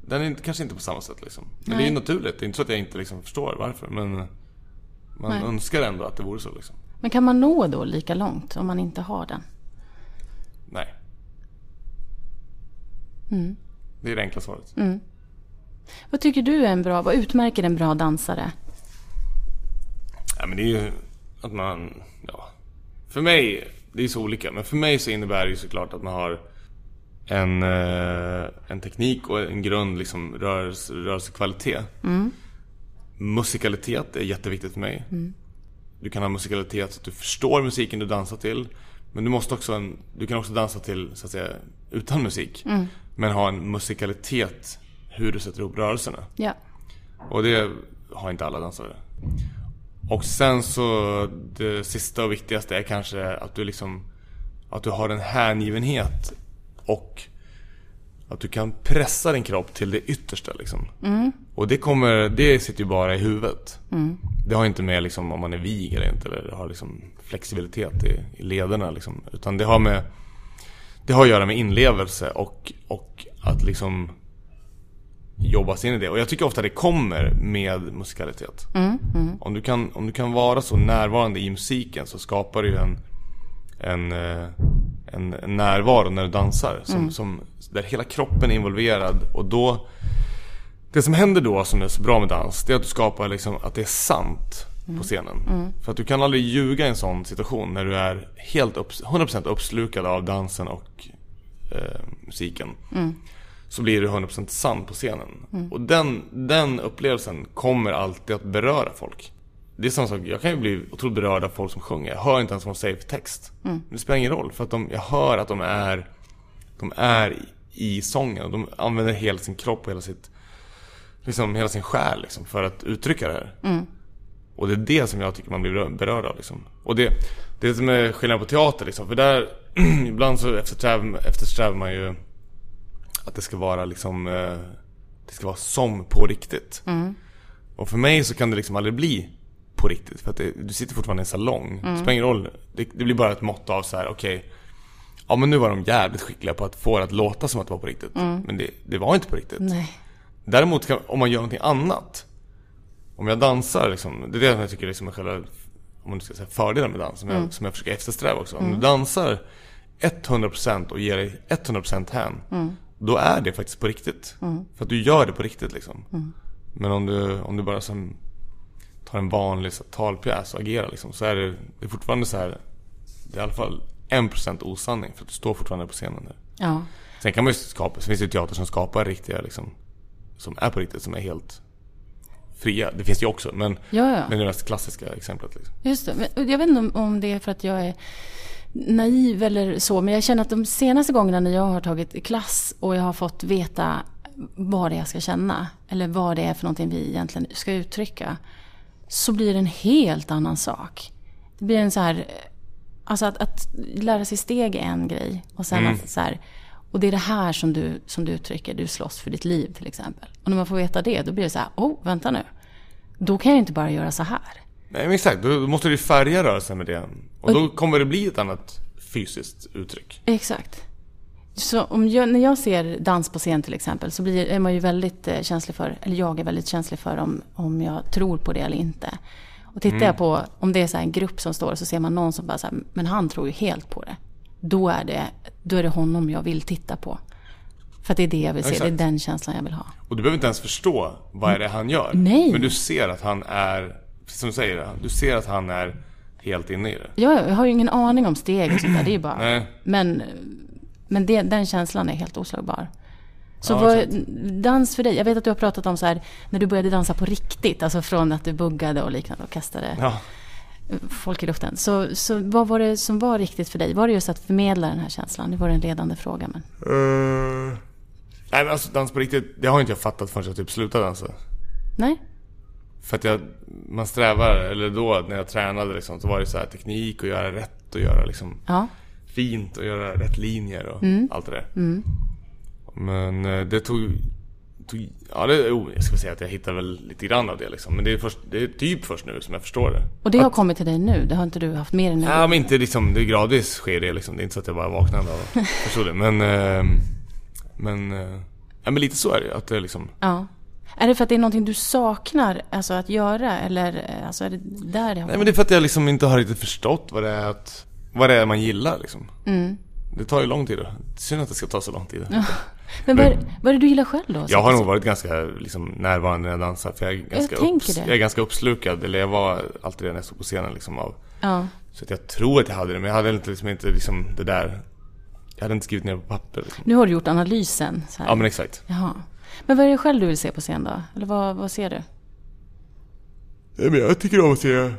Den är kanske inte på samma sätt liksom. Men det är ju naturligt, det är inte så att jag inte liksom förstår varför men Man Nej. önskar ändå att det vore så liksom. Men kan man nå då lika långt om man inte har den? Nej. Det är det enkla svaret. Vad tycker du är en bra, vad utmärker en bra dansare? Ja, men det är ju att man, ja. För mig, det är så olika, men för mig så innebär det ju såklart att man har en, eh, en teknik och en grund liksom rörelse, rörelsekvalitet. Musikalitet är jätteviktigt för mig. Du kan ha musikalitet så att du förstår musiken du dansar till. Men du måste också, en, du kan också dansa till, så att säga, utan musik. Men ha en musikalitet hur du sätter ihop rörelserna. Ja. Och det har inte alla dansare. Och sen så det sista och viktigaste är kanske att du liksom Att du har en hängivenhet och att du kan pressa din kropp till det yttersta liksom. Och det kommer, det sitter ju bara i huvudet. Det har inte med liksom om man är vig eller inte eller har liksom flexibilitet i, i lederna liksom. Utan det har med Det har att göra med inlevelse och, och att liksom jobba sig in i det. Och jag tycker ofta det kommer med musikalitet. Om, du kan, om du kan vara så närvarande i musiken så skapar du en, en, eh, en, närvaro när du dansar. Som, som, där hela kroppen är involverad. Och då Det som händer då som är så bra med dans, det är att du skapar liksom att det är sant på scenen. För att du kan aldrig ljuga i en sån situation när du är helt upp, 100% uppslukad av dansen och eh, musiken så blir du 100% sann på scenen. Och den, den upplevelsen kommer alltid att beröra folk. Det är samma sak, jag kan ju bli otroligt berörd av folk som sjunger. Jag hör inte ens vad de säger för text. Men det spelar ingen roll, för att de, jag hör att de är, de är i, i sången. Och de använder hela sin kropp och hela sitt, liksom hela sin själ liksom, för att uttrycka det här. Och det är det som jag tycker man blir berörd av liksom. Och det, det som är skillnad på teater liksom, för där, [CLEARS THROAT] ibland så eftersträvar, eftersträvar man ju att det ska vara liksom eh, Det ska vara som på riktigt. Och för mig så kan det liksom aldrig bli På riktigt för att det, du sitter fortfarande i en salong. Det spelar ingen roll. Det, det blir bara ett mått av så här: okej Ja men nu var de jävligt skickliga på att få det att låta som att det var på riktigt. Men det, det var inte på riktigt. Nej. Däremot kan, om man gör någonting annat Om jag dansar liksom, det är det jag tycker liksom är själva Om man ska säga fördelen med dans, som, jag, som jag försöker eftersträva också. Om du dansar 100% och ger dig 100% hän Då är det faktiskt på riktigt För att du gör det på riktigt liksom Men om du, om du bara som Tar en vanlig så, talpjäs och agerar liksom Så är det, det är fortfarande så här Det är i alla fall 1% osanning för att du står fortfarande på scenen där Ja. Sen kan man ju skapa, så finns det ju teater som skapar riktiga liksom Som är på riktigt, som är helt fria. Det finns ju också, men Ja, ja. men det är det mest klassiska exemplet liksom. Just det. Men jag vet inte om det är för att jag är naiv eller så, men jag känner att de senaste gångerna när jag har tagit klass och jag har fått veta vad det är jag ska känna, eller vad det är för någonting vi egentligen ska uttrycka, så blir det en helt annan sak. Det blir en så här, alltså att, att lära sig steg är en grej, och sen Mm. att så här, och det är det här som du, som du uttrycker, du slåss för ditt liv till exempel. Och när man får veta det, då blir det så här, oh, vänta nu. Då kan jag inte bara göra så här. Nej men exakt, då måste du färga rörelsen med det. Och då kommer det bli ett annat fysiskt uttryck. Exakt. Så om jag, när jag ser dans på scen till exempel så blir, är man ju väldigt eh, känslig för, eller jag är väldigt känslig för om, om jag tror på det eller inte. Och tittar jag på, om det är så här en grupp som står så ser man någon som bara så här, men han tror ju helt på det. Då är det, då är det honom jag vill titta på. För att det är det jag vill se, Exakt. det är den känslan jag vill ha. Och du behöver inte ens förstå vad är det han gör. Nej. Men du ser att han är, som du säger, du ser att han är helt inne i det. Jag, jag har ju ingen aning om steg och sånt där, det är bara... Nej. Men, men det, den känslan är helt oslagbar. Så Ja, vad, dans för dig, jag vet att du har pratat om så här, när du började dansa på riktigt, alltså från att du buggade och liknande och kastade Ja. folk i luften. Så, så vad var det som var riktigt för dig? Var det just att förmedla den här känslan? Det var en ledande fråga. Men... Uh... Nej men alltså dans på riktigt, det har inte jag fattat förrän jag typ slutade dansa. Nej? För att jag, man strävar, eller då när jag tränade liksom, så var det så här teknik och göra rätt och göra liksom Ja. fint och göra rätt linjer och allt det där. Mm. Men eh, det tog, tog ja det, oh, jag ska säga att jag hittade väl lite grann av det liksom. Men det är, först, det är typ först nu som jag förstår det. Och det har kommit till dig nu? Det har inte du haft mer än nu? Ja men inte liksom, det är gradvis sker det liksom. Det är inte så att jag bara dag och förstår det. Men, eh, men, eh, ja men lite så är det att det liksom Ja. Är det för att det är någonting du saknar alltså, att göra? Eller eh, alltså, är det där det har Nej men det är för att jag liksom inte har riktigt förstått vad det är att, vad det är man gillar liksom. Mm. Det tar ju lång tid då. Synd att det ska ta så lång tid. Men vad är, vad är det du gillar själv då? Jag har nog varit ganska liksom, närvarande när jag dansar för jag är ganska, tänker det. jag är ganska uppslukad, eller jag var alltid det när jag stod på scenen liksom av Ja. Så att jag tror att jag hade det, men jag hade inte, liksom, inte liksom, det där Jag hade inte skrivit ner på papper liksom. Nu har du gjort analysen. Ja men exakt Jaha. Men vad är det själv du vill se på scen då? Eller vad, vad ser du? Men jag tycker om att se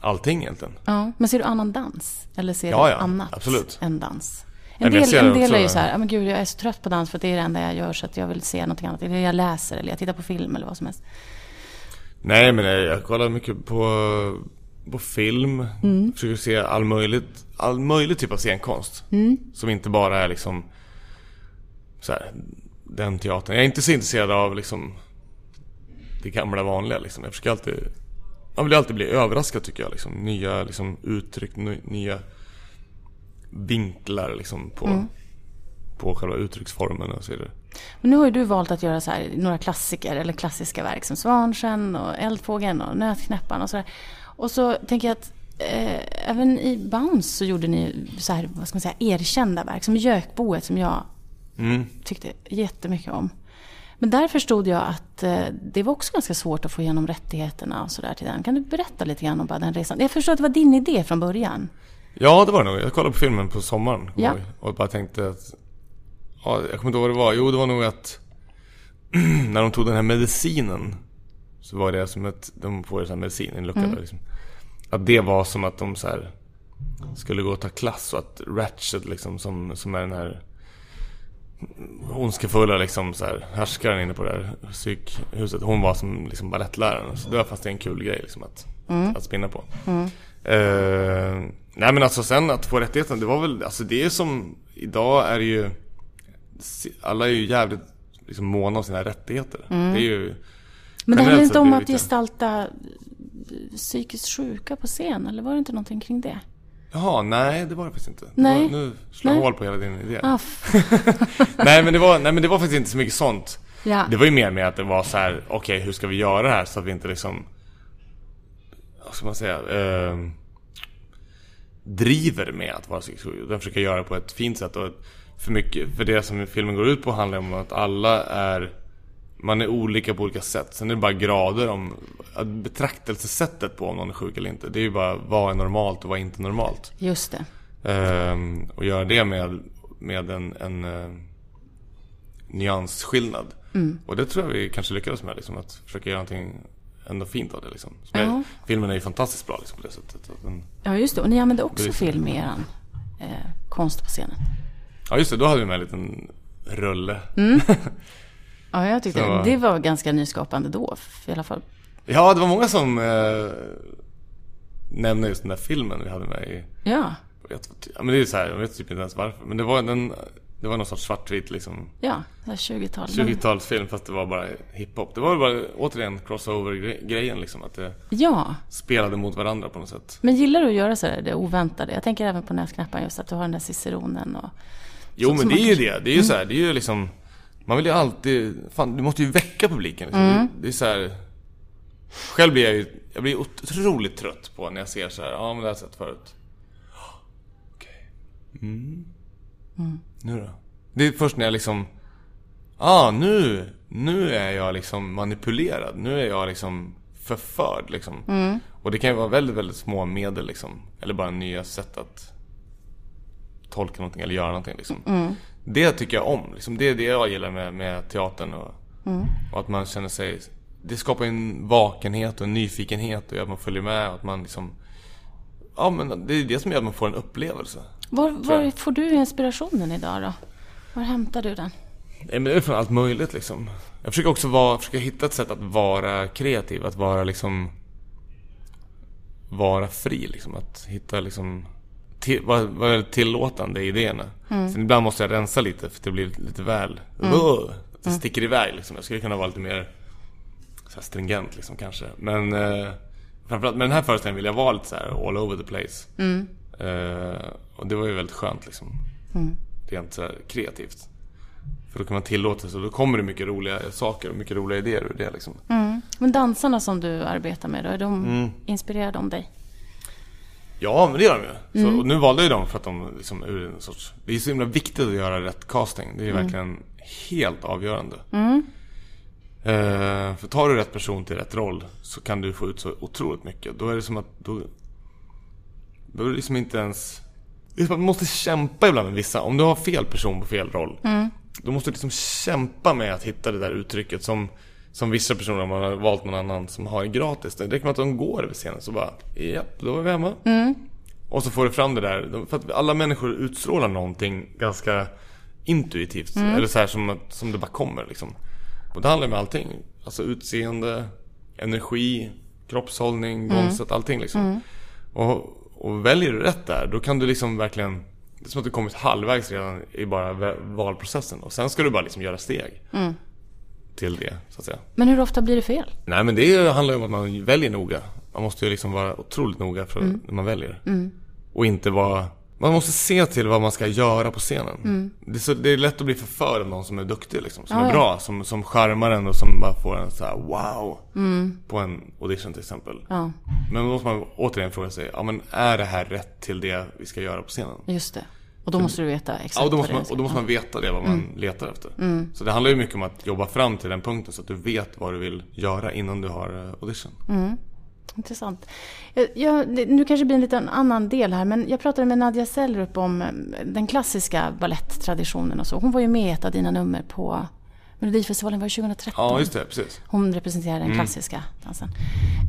allting egentligen Ja. Men ser du annan dans? Eller ser Ja, du ja, annat absolut. än dans? men En jag del, en del också. är ju så här, men gud jag är så trött på dans för det är det enda jag gör så att jag vill se någonting annat. Eller jag läser eller jag tittar på film eller vad som helst. Nej men jag, jag kollar mycket på, på film Försöker se all möjligt, all möjlig typ av scenkonst Som inte bara är liksom så här, den teatern Jag är inte så intresserad av liksom Det gamla vanliga liksom Jag försöker alltid Man vill alltid bli överraskad tycker jag liksom Nya liksom uttryck, ny- nya Vinklar liksom på På själva uttrycksformen och så vidare Men nu har ju du valt att göra så här, några klassiker eller klassiska verk som Svansjön och Eldfågeln och Nötknäpparen och sådär. Och så tänker jag att eh, även i Bounce så gjorde ni så här, vad ska man säga, erkända verk. Som Gökboet som jag mm. tyckte jättemycket om. Men där förstod jag att eh, det var också ganska svårt att få igenom rättigheterna och sådär till den. Kan du berätta lite grann om bara den resan? Jag förstår att det var din idé från början. Ja, det var det nog. Jag kollade på filmen på sommaren. Ja. Och bara tänkte att... Ja, jag kommer inte ihåg vad det var. Jo, det var nog att... [CLEARS THROAT] när de tog den här medicinen. Så var det som att de får en medicin i en lucka där liksom. Att det var som att de så här skulle gå och ta klass och att Ratchet liksom som, som är den här ondskefulla liksom så här härskaren inne på det här psykhuset. Hon var som liksom balettläraren. Så det var fast en kul grej liksom att, att spinna på. Eh, nej men alltså sen att få rättigheten, det var väl, alltså det är som, idag är det ju, alla är ju jävligt liksom måna om sina rättigheter. Det är ju, Men det handlar inte om att lite- gestalta psykiskt sjuka på scen? Eller var det inte någonting kring det? Jaha, nej det var det faktiskt inte. Nej. Var, nu slår jag hål på hela din idé. Ah, [LAUGHS] [LAUGHS] nej, men det var, nej men det var faktiskt inte så mycket sånt. ja. Det var ju mer med att det var så här: okej hur ska vi göra det här så att vi inte liksom Vad ska man säga? Eh, driver med att vara psykiskt sjuk. Utan försöka göra det på ett fint sätt och för mycket, för det som filmen går ut på handlar om att alla är Man är olika på olika sätt. Sen är det bara grader om betraktelsesättet på om någon är sjuk eller inte. Det är ju bara vad är normalt och vad är inte normalt. Just det. Ehm, och göra det med, med en, en eh, nyansskillnad. Och det tror jag vi kanske lyckades med. Liksom, att försöka göra någonting ändå fint av det liksom. Som Ja. är, filmen är ju fantastiskt bra liksom på det sättet. Den, Ja, just det. Och ni använde också film i er eh, konst på scenen. ja just det, då hade vi med en liten rulle. [LAUGHS] Ja, jag tyckte Så- det var ganska nyskapande då. I alla fall. Ja, det var många som eh, nämnde just den där filmen vi hade med i Ja, jag men det är så här, jag vet typ inte ens varför. Men det var, den, det var någon sorts svartvit liksom ja. det här 20-tal. Men- 20-talsfilm fast det var bara hiphop. Det var bara återigen crossover-grejen liksom. Att det Ja, spelade mot varandra på något sätt. men gillar du att göra så där, det oväntade? Jag tänker även på näsknäpparen just att du har den där ciceronen och... Jo men det är ju det. Det är ju så här, det är ju liksom Man vill ju alltid, fan du måste ju väcka publiken liksom. Mm. det, är så här. Själv blir jag ju, jag blir otroligt trött på när jag ser så här, ja men det har jag sett förut. Okej. Mm. Nu då? Det är först när jag liksom, ah nu, nu är jag liksom manipulerad. Nu är jag liksom förförd liksom. Och det kan ju vara väldigt, väldigt små medel liksom. Eller bara nya sätt att tolka någonting eller göra någonting liksom. Det tycker jag om. Liksom. Det är det jag gillar med, med teatern och, och att man känner sig... Det skapar en vakenhet och en nyfikenhet och att man följer med och att man liksom... Ja men det är det som gör att man får en upplevelse. Var, var får du inspirationen idag då? Var hämtar du den? Nej men det är från allt möjligt liksom. Jag försöker också vara, försöka hitta ett sätt att vara kreativ, att vara liksom... Vara fri liksom, att hitta liksom... Till, vara, vara väldigt tillåtande i idéerna. Sen ibland måste jag rensa lite för det blir lite väl... Att det sticker iväg liksom. Jag skulle kunna vara lite mer så stringent liksom kanske. Men eh, framförallt med den här föreställningen vill jag vara lite så här all over the place. Eh, och det var ju väldigt skönt liksom. Rent så här kreativt. För då kan man tillåta sig och då kommer det mycket roliga saker och mycket roliga idéer ur det liksom. Men dansarna som du arbetar med då, är de Mm. inspirerade om dig? Ja, men det gör de ju. Så, och nu valde jag dem för att de liksom ur en sorts... Det är så himla viktigt att göra rätt casting. Det är ju verkligen helt avgörande. Eh, för tar du rätt person till rätt roll så kan du få ut så otroligt mycket. Då är det som att... Då, då är det liksom inte ens... Det är som att man måste kämpa ibland med vissa. Om du har fel person på fel roll. Då måste du liksom kämpa med att hitta det där uttrycket som... Som vissa personer, om man har valt någon annan som har gratis. Det räcker med att de går över scenen så bara, japp, då är vi hemma. Och så får du fram det där. För att alla människor utstrålar någonting ganska intuitivt. Eller så här som, som det bara kommer liksom. Och det handlar med allting. Alltså utseende, energi, kroppshållning, gångsätt, allting liksom. Och, och väljer du rätt där, då kan du liksom verkligen... Det är som att du kommit halvvägs redan i bara valprocessen. Och sen ska du bara liksom göra steg. Till det, så att säga. Men hur ofta blir det fel? Nej men det handlar ju om att man väljer noga. Man måste ju liksom vara otroligt noga för när man väljer. Och inte vara... Man måste se till vad man ska göra på scenen. Det, är så, det är lätt att bli förförd av någon som är duktig liksom. Som Ja, är ja. bra, som, som charmar en och som bara får en så här wow. På en audition till exempel. Ja, Men då måste man återigen fråga sig, ja men är det här rätt till det vi ska göra på scenen? just det. Och då måste du veta exakt Ja, och då måste man, och då måste man veta det, vad man letar efter. Så det handlar ju mycket om att jobba fram till den punkten så att du vet vad du vill göra innan du har eh, audition. Intressant. Jag, jag, det- nu kanske det blir en liten annan del här, men jag pratade med Nadja Sellrup om eh, den klassiska balletttraditionen och så. Hon var ju med i ett av dina nummer på Melodifestivalen var det 2013. Ja, just det, precis. Hon representerar den klassiska dansen.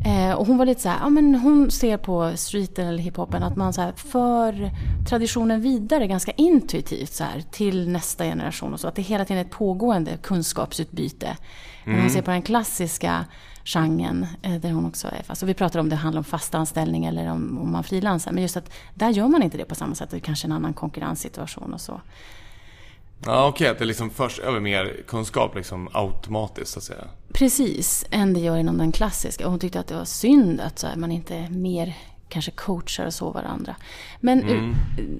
Eh, och hon var lite så här, ja men hon ser på streeten eller hiphopen att man så här för traditionen vidare ganska intuitivt så här till nästa generation och så. Att det hela tiden är ett pågående kunskapsutbyte. Men hon ser på den klassiska genren eh, där hon också är fast. Och vi pratar om det handlar om fast anställning eller om, om man frilansar. Men just att där gör man inte det på samma sätt. Det är kanske en annan konkurrenssituation och så. Ja, okej, att det liksom förs över mer kunskap liksom automatiskt så att säga. Precis, än det gör inom den klassiska. Och hon tyckte att det var synd att så här, man inte mer kanske coachar och så varandra. Men eh,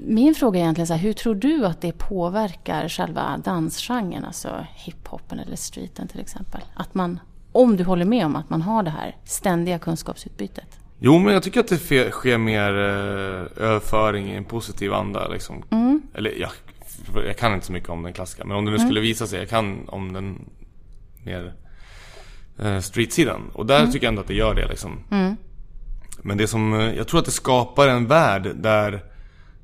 min fråga är egentligen så här, hur tror du att det påverkar själva dansgenren, alltså hiphopen eller streeten till exempel? Att man, om du håller med om att man har det här ständiga kunskapsutbytet. Jo, men jag tycker att det sker mer eh, överföring i en positiv anda liksom. Eller jag, jag kan inte så mycket om den klassiska, men om det nu skulle visa sig, jag kan om den mer eh, streetsidan. Och där tycker jag ändå att det gör det liksom. Men det som, eh, jag tror att det skapar en värld där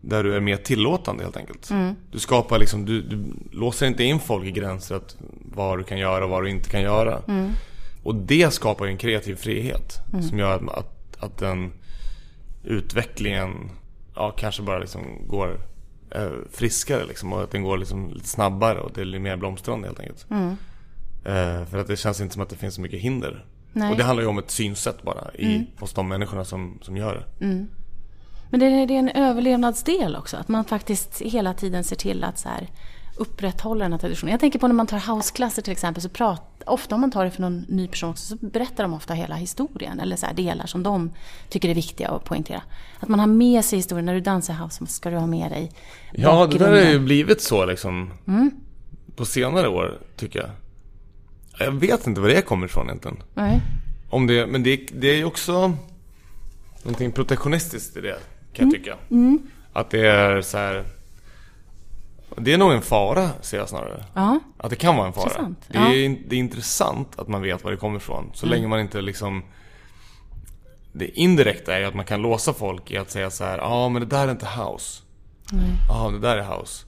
där du är mer tillåtande helt enkelt. Du skapar liksom, du, du låser inte in folk i gränser att vad du kan göra och vad du inte kan göra. Och det skapar ju en kreativ frihet. Som gör att, att, att den utvecklingen ja, kanske bara liksom går friskare liksom. Och att den går liksom lite snabbare och det är mer blomstrande helt enkelt. Eh, för att det känns inte som att det finns så mycket hinder. Nej. Och det handlar ju om ett synsätt bara i, hos de människorna som, som gör det. Men det är, det är en överlevnadsdel också. Att man faktiskt hela tiden ser till att så här, upprätthålla den här traditionen. Jag tänker på när man tar houseklasser till exempel. Så prat, ofta om man tar det för någon ny person också, så berättar de ofta hela historien. Eller så här, delar som de tycker är viktiga att poängtera. Att man har med sig historien. När du dansar house så ska du ha med dig Ja, det där har ju blivit så liksom. På senare år, tycker jag. Jag vet inte var det kommer ifrån egentligen. Nej. Om det, men det, det är ju också någonting protektionistiskt i det, kan jag tycka. Att det är så här. Det är nog en fara, ser jag snarare. Ja. Att det kan vara en fara. Intressant. Det, är, det är intressant att man vet var det kommer ifrån. Så länge man inte liksom... Det indirekta är ju att man kan låsa folk i att säga så här, ja ah, men det där är inte house. Ja, det där är house.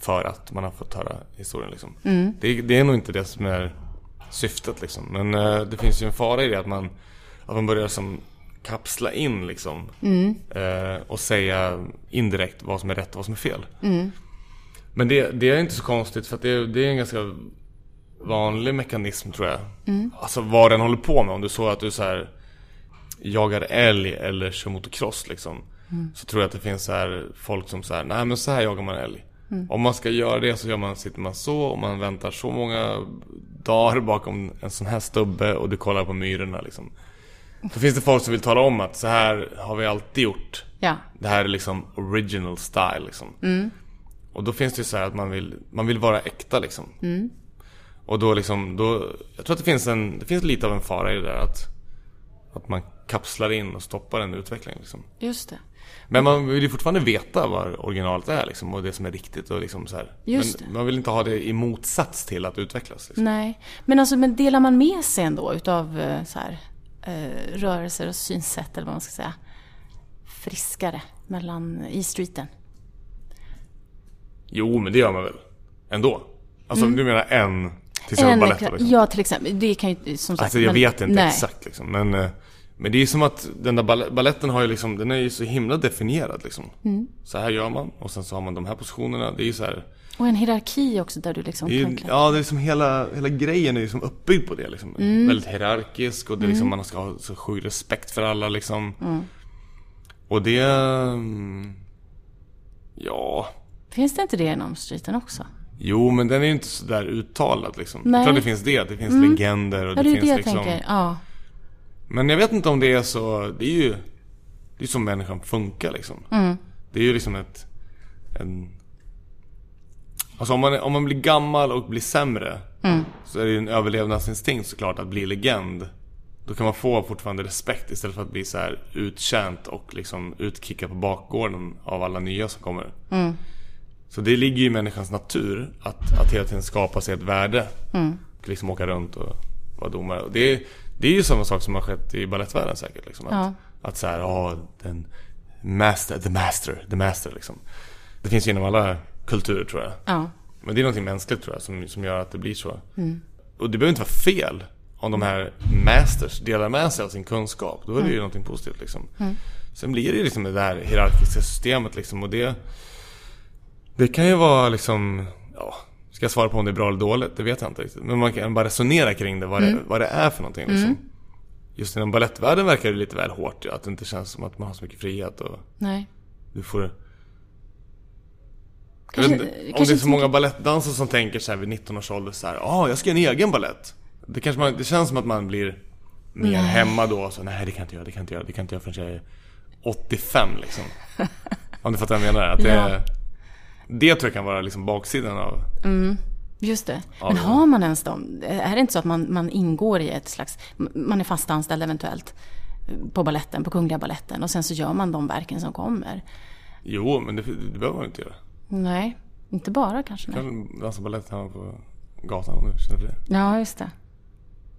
För att man har fått höra historien liksom. Det, det är nog inte det som är syftet liksom. Men eh, det finns ju en fara i det att man, att man börjar som kapsla in liksom. Eh, och säga indirekt vad som är rätt och vad som är fel. Men det, det är inte så konstigt för det, det är en ganska vanlig mekanism tror jag. Alltså vad den håller på med. Om du så att du så här jagar älg eller kör motocross liksom. Så tror jag att det finns så här folk som säger nej men så här jagar man älg. Om man ska göra det så gör man, sitter man så och man väntar så många dagar bakom en sån här stubbe och du kollar på myrorna liksom. Så finns det folk som vill tala om att så här har vi alltid gjort. Ja. Det här är liksom original style liksom. Och då finns det ju så här att man vill, man vill vara äkta liksom. Och då liksom, då, jag tror att det finns en, det finns lite av en fara i det där att, att man kapslar in och stoppar en utveckling liksom. Just det. Men man vill ju fortfarande veta vad originalet är liksom, och det som är riktigt och liksom så här. Just Men man vill inte ha det i motsats till att utvecklas liksom. Nej, men alltså men delar man med sig ändå utav eh, så här, eh, rörelser och synsätt eller vad man ska säga friskare mellan, i streeten? Jo, men det gör man väl? Ändå? Alltså du menar en till exempel balett ekla- liksom? Ja, till exempel. Det kan ju som sagt... Alltså jag men- vet inte nej. exakt liksom. Men, eh, men det är som att den där ball- balletten har ju liksom, den är ju så himla definierad liksom. Mm. Så här gör man och sen så har man de här positionerna. Det är ju så här, Och en hierarki också där du liksom det ju- ja det är liksom hela, hela grejen är ju som uppbyggd på det liksom. Mm. Väldigt hierarkisk och det är liksom, man ska ha så sjuk respekt för alla liksom. Mm. Och det, mm, ja, Finns det inte det inom streeten också? jo men den är ju inte så där uttalad liksom. Nej. Jag tror det finns det, det finns legender och Ja, det, det är finns det liksom tänker. Ja. Men jag vet inte om det är så, det är ju Det är som människan funkar liksom Det är ju liksom ett en, Alltså om man, om man blir gammal och blir sämre Så är det ju en överlevnadsinstinkt såklart att bli legend Då kan man få fortfarande respekt istället för att bli så här uttjänt och liksom utkickad på bakgården av alla nya som kommer Så det ligger ju i människans natur att, att hela tiden skapa sig ett värde och liksom åka runt och vara domare. Och det, är, det är ju samma sak som har skett i balettvärlden säkert. Liksom. Att, Ja. att så här, ja, den master, the master, the master liksom. Det finns ju inom alla kulturer tror jag. ja. Men det är någonting mänskligt tror jag som, som gör att det blir så. Och det behöver inte vara fel om de här masters delar med sig av sin kunskap. Då är det ju någonting positivt liksom. Sen blir det ju liksom det där hierarkiska systemet liksom och det Det kan ju vara liksom, ja Ska jag svara på om det är bra eller dåligt? Det vet jag inte riktigt. Men man kan bara resonera kring det, vad, det, vad det är för någonting liksom. Just inom balettvärlden verkar det lite väl hårt ja, att det inte känns som att man har så mycket frihet och Nej. du får Kanske- inte, om kanske det är så många balettdansare som tänker så här vid 19 års ålder så här, ja ah, jag ska göra en egen ballett. Det kanske man, det känns som att man blir mer hemma då, så nej det kan jag inte göra, det kan jag inte göra, det kan jag inte göra förrän jag är 85 liksom. [LAUGHS] om du fattar vad jag menar? Att det, Ja. Det tror jag kan vara liksom baksidan av, Just det. Ja, Men har man ens dem? Är det inte så att man, man ingår i ett slags... Man är fast anställd eventuellt på balletten, på Kungliga balletten och sen så gör man de verken som kommer. jo men det, det behöver man inte göra. Nej, inte bara kanske. Du kan dansa balett hemma på gatan om du känner för det. Ja, just det.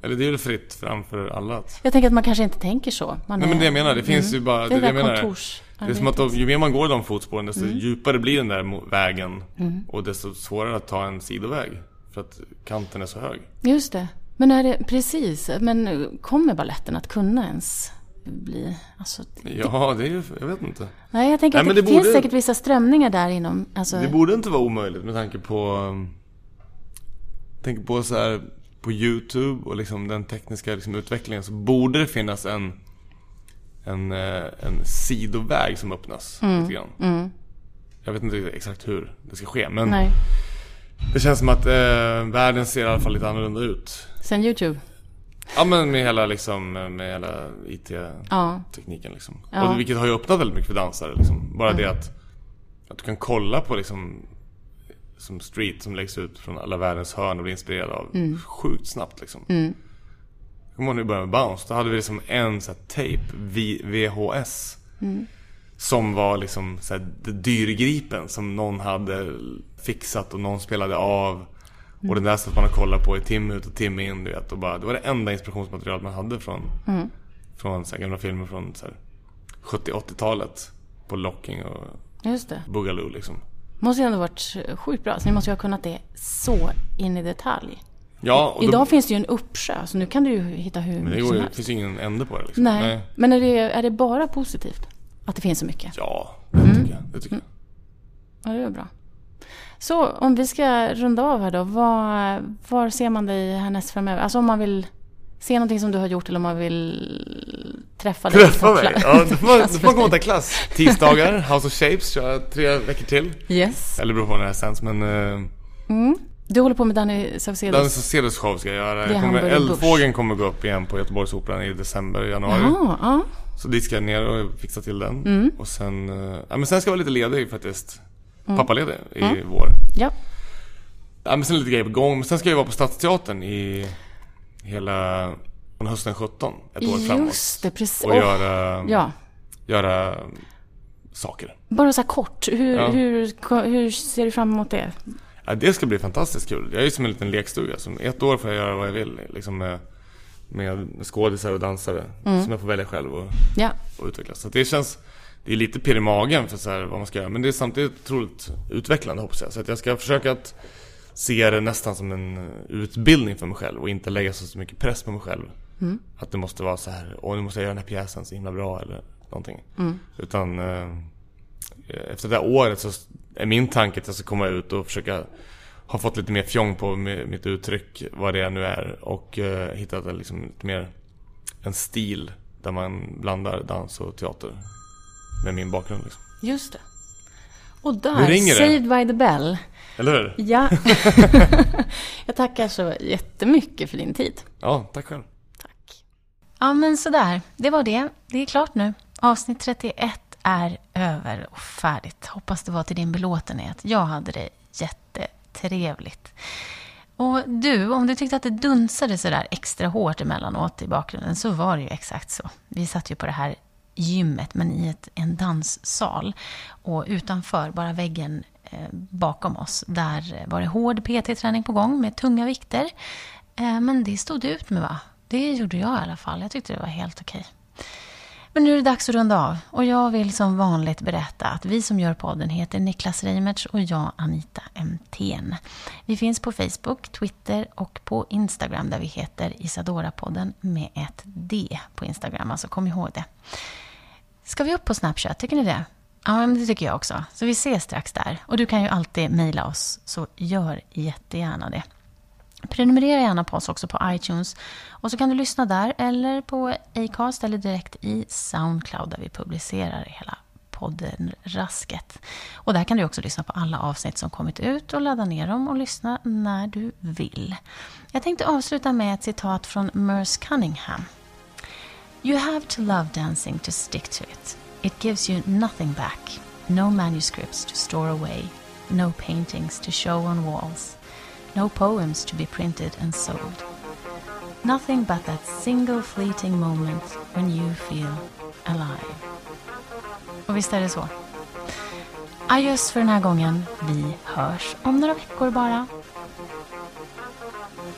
Eller det är väl fritt framför alla att Jag tänker att man kanske inte tänker så. Man Nej är- men det jag menar, det finns ju bara, Det det, är det jag det menar. Det är som att ju mer man går i de fotspåren desto Mm. djupare blir den där vägen. Och desto svårare att ta en sidoväg. För att kanten är så hög. Just det. Men är det, precis, men kommer balletten att kunna ens bli... Alltså, Ja, det är ju, jag vet inte. nej, jag tänker Nej, att det, det finns borde- säkert vissa strömningar där inom... Alltså, Det borde inte vara omöjligt med tanke på... Tänk på så här på YouTube och liksom den tekniska liksom utvecklingen så borde det finnas en en, eh, en sidoväg som öppnas lite grann. mm, Jag vet inte exakt hur det ska ske men nej. det känns som att eh, världen ser i alla fall lite annorlunda ut. Sen YouTube? Ja men med hela liksom, med hela IT-tekniken Ja. liksom. Ja. Och vilket har ju öppnat väldigt mycket för dansare liksom. Bara det att, att du kan kolla på liksom som street som läggs ut från alla världens hörn och bli inspirerad av sjukt snabbt liksom. Mm. Jag kommer ihåg när vi började med Bounce, då hade vi liksom en så här tape, VHS. Mm. Som var liksom så här dyrgripen som någon hade fixat och någon spelade av. Mm. Och den där satt man och kollade på i timme ut och timme in du vet. Och bara, det var det enda inspirationsmaterial man hade från, Mm. från så här gamla filmer från så här 70-80-talet. På Locking och Just det. Boogaloo liksom. Måste ju ändå varit sjukt bra. Så ni måste ju ha kunnat det så in i detalj. Ja, och då, Idag finns det ju en uppsjö, så nu kan du ju hitta hur men det mycket går som helst. finns ju ingen ände på det liksom. Nej. Men är det, är det bara positivt? Att det finns så mycket? Ja, det Mm. tycker jag. Det tycker jag. Ja, det är bra. Så om vi ska runda av här då. Var, var ser man dig härnäst framöver? Alltså om man vill se någonting som du har gjort eller om man vill träffa dig. Träffa mig? Ja, då får man, då får [LAUGHS] man komma till klass. Tisdagar, House of Shapes, kör tre veckor till. Yes. Eller beror på när det här sänds, men... Uh, Mm. Du håller på med Danny Saucedos. Danny Saucedos show ska jag göra. Jag kommer. Eldfågeln kommer gå upp igen på Göteborgsoperan i december, januari. Jaha, ja. Så dit ska jag ner och fixa till den. Mm. Och sen... eh, ja, men sen ska jag vara lite ledig faktiskt. Pappaledig i vår. ja. Ja, men sen lite grejer på gång. Men sen ska jag vara på Stadsteatern i hela hösten 17. Ett år framåt. Just det, precis. Och Åh, göra, Ja. göra saker. Bara så här kort. Hur, Ja. hur, hur ser du fram emot det? Ja, det ska bli fantastiskt kul. Jag är som en liten lekstuga. Som ett år får jag göra vad jag vill. Liksom med, med skådisar och dansare. Som jag får välja själv och, Ja. och utveckla. Så det känns... Det är lite pirr i magen för så här, vad man ska göra. Men det är samtidigt otroligt utvecklande hoppas jag. Så att jag ska försöka att se det nästan som en eh, utbildning för mig själv. Och inte lägga så mycket press på mig själv. Att det måste vara så här, åh nu måste jag göra den här pjäsen så himla bra eller någonting. Utan eh, efter det här året så är min tanke att jag ska komma ut och försöka ha fått lite mer fjong på mi- mitt uttryck, vad det nu är. Och eh, hittat en, liksom, lite mer en stil där man blandar dans och teater. Med min bakgrund liksom. Just det. Och där, det. Saved by the Bell. Eller hur? Ja. [LAUGHS] jag tackar så jättemycket för din tid. Ja, tack själv. Tack. Ja, men sådär. Det var det. Det är klart nu. Avsnitt 31 är över och färdigt. Hoppas det var till din belåtenhet. Jag hade det jättetrevligt. Och du, om du tyckte att det dunsade sådär extra hårt emellanåt i bakgrunden så var det ju exakt så. Vi satt ju på det här gymmet, men i ett, en danssal. Och utanför, bara väggen Eh, bakom oss, där var det hård PT-träning på gång med tunga vikter. Eh, men det stod ut med va? Det gjorde jag i alla fall. Jag tyckte det var helt okej. Men nu är det dags att runda av och jag vill som vanligt berätta att vi som gör podden heter Niklas Reimertz och jag Anita MTN. Vi finns på Facebook, Twitter och på Instagram där vi heter Isadora-podden med ett D på Instagram, alltså kom ihåg det. Ska vi upp på Snapchat, tycker ni det? Ja, men det tycker jag också. Så vi ses strax där. Och du kan ju alltid mejla oss, så gör jättegärna det. Prenumerera gärna på oss också på iTunes. Och så kan du lyssna där eller på Acast eller direkt i Soundcloud där vi publicerar hela podden Rasket. Och där kan du också lyssna på alla avsnitt som kommit ut och ladda ner dem och lyssna när du vill. Jag tänkte avsluta med ett citat från Merce Cunningham. You have to love dancing to stick to it. It gives you nothing back. No manuscripts to store away. No paintings to show on walls. No poems to be printed and sold. Nothing but that single fleeting moment when you feel alive. Och visst är det så. Adjöss för den här gången. Vi hörs om några veckor bara.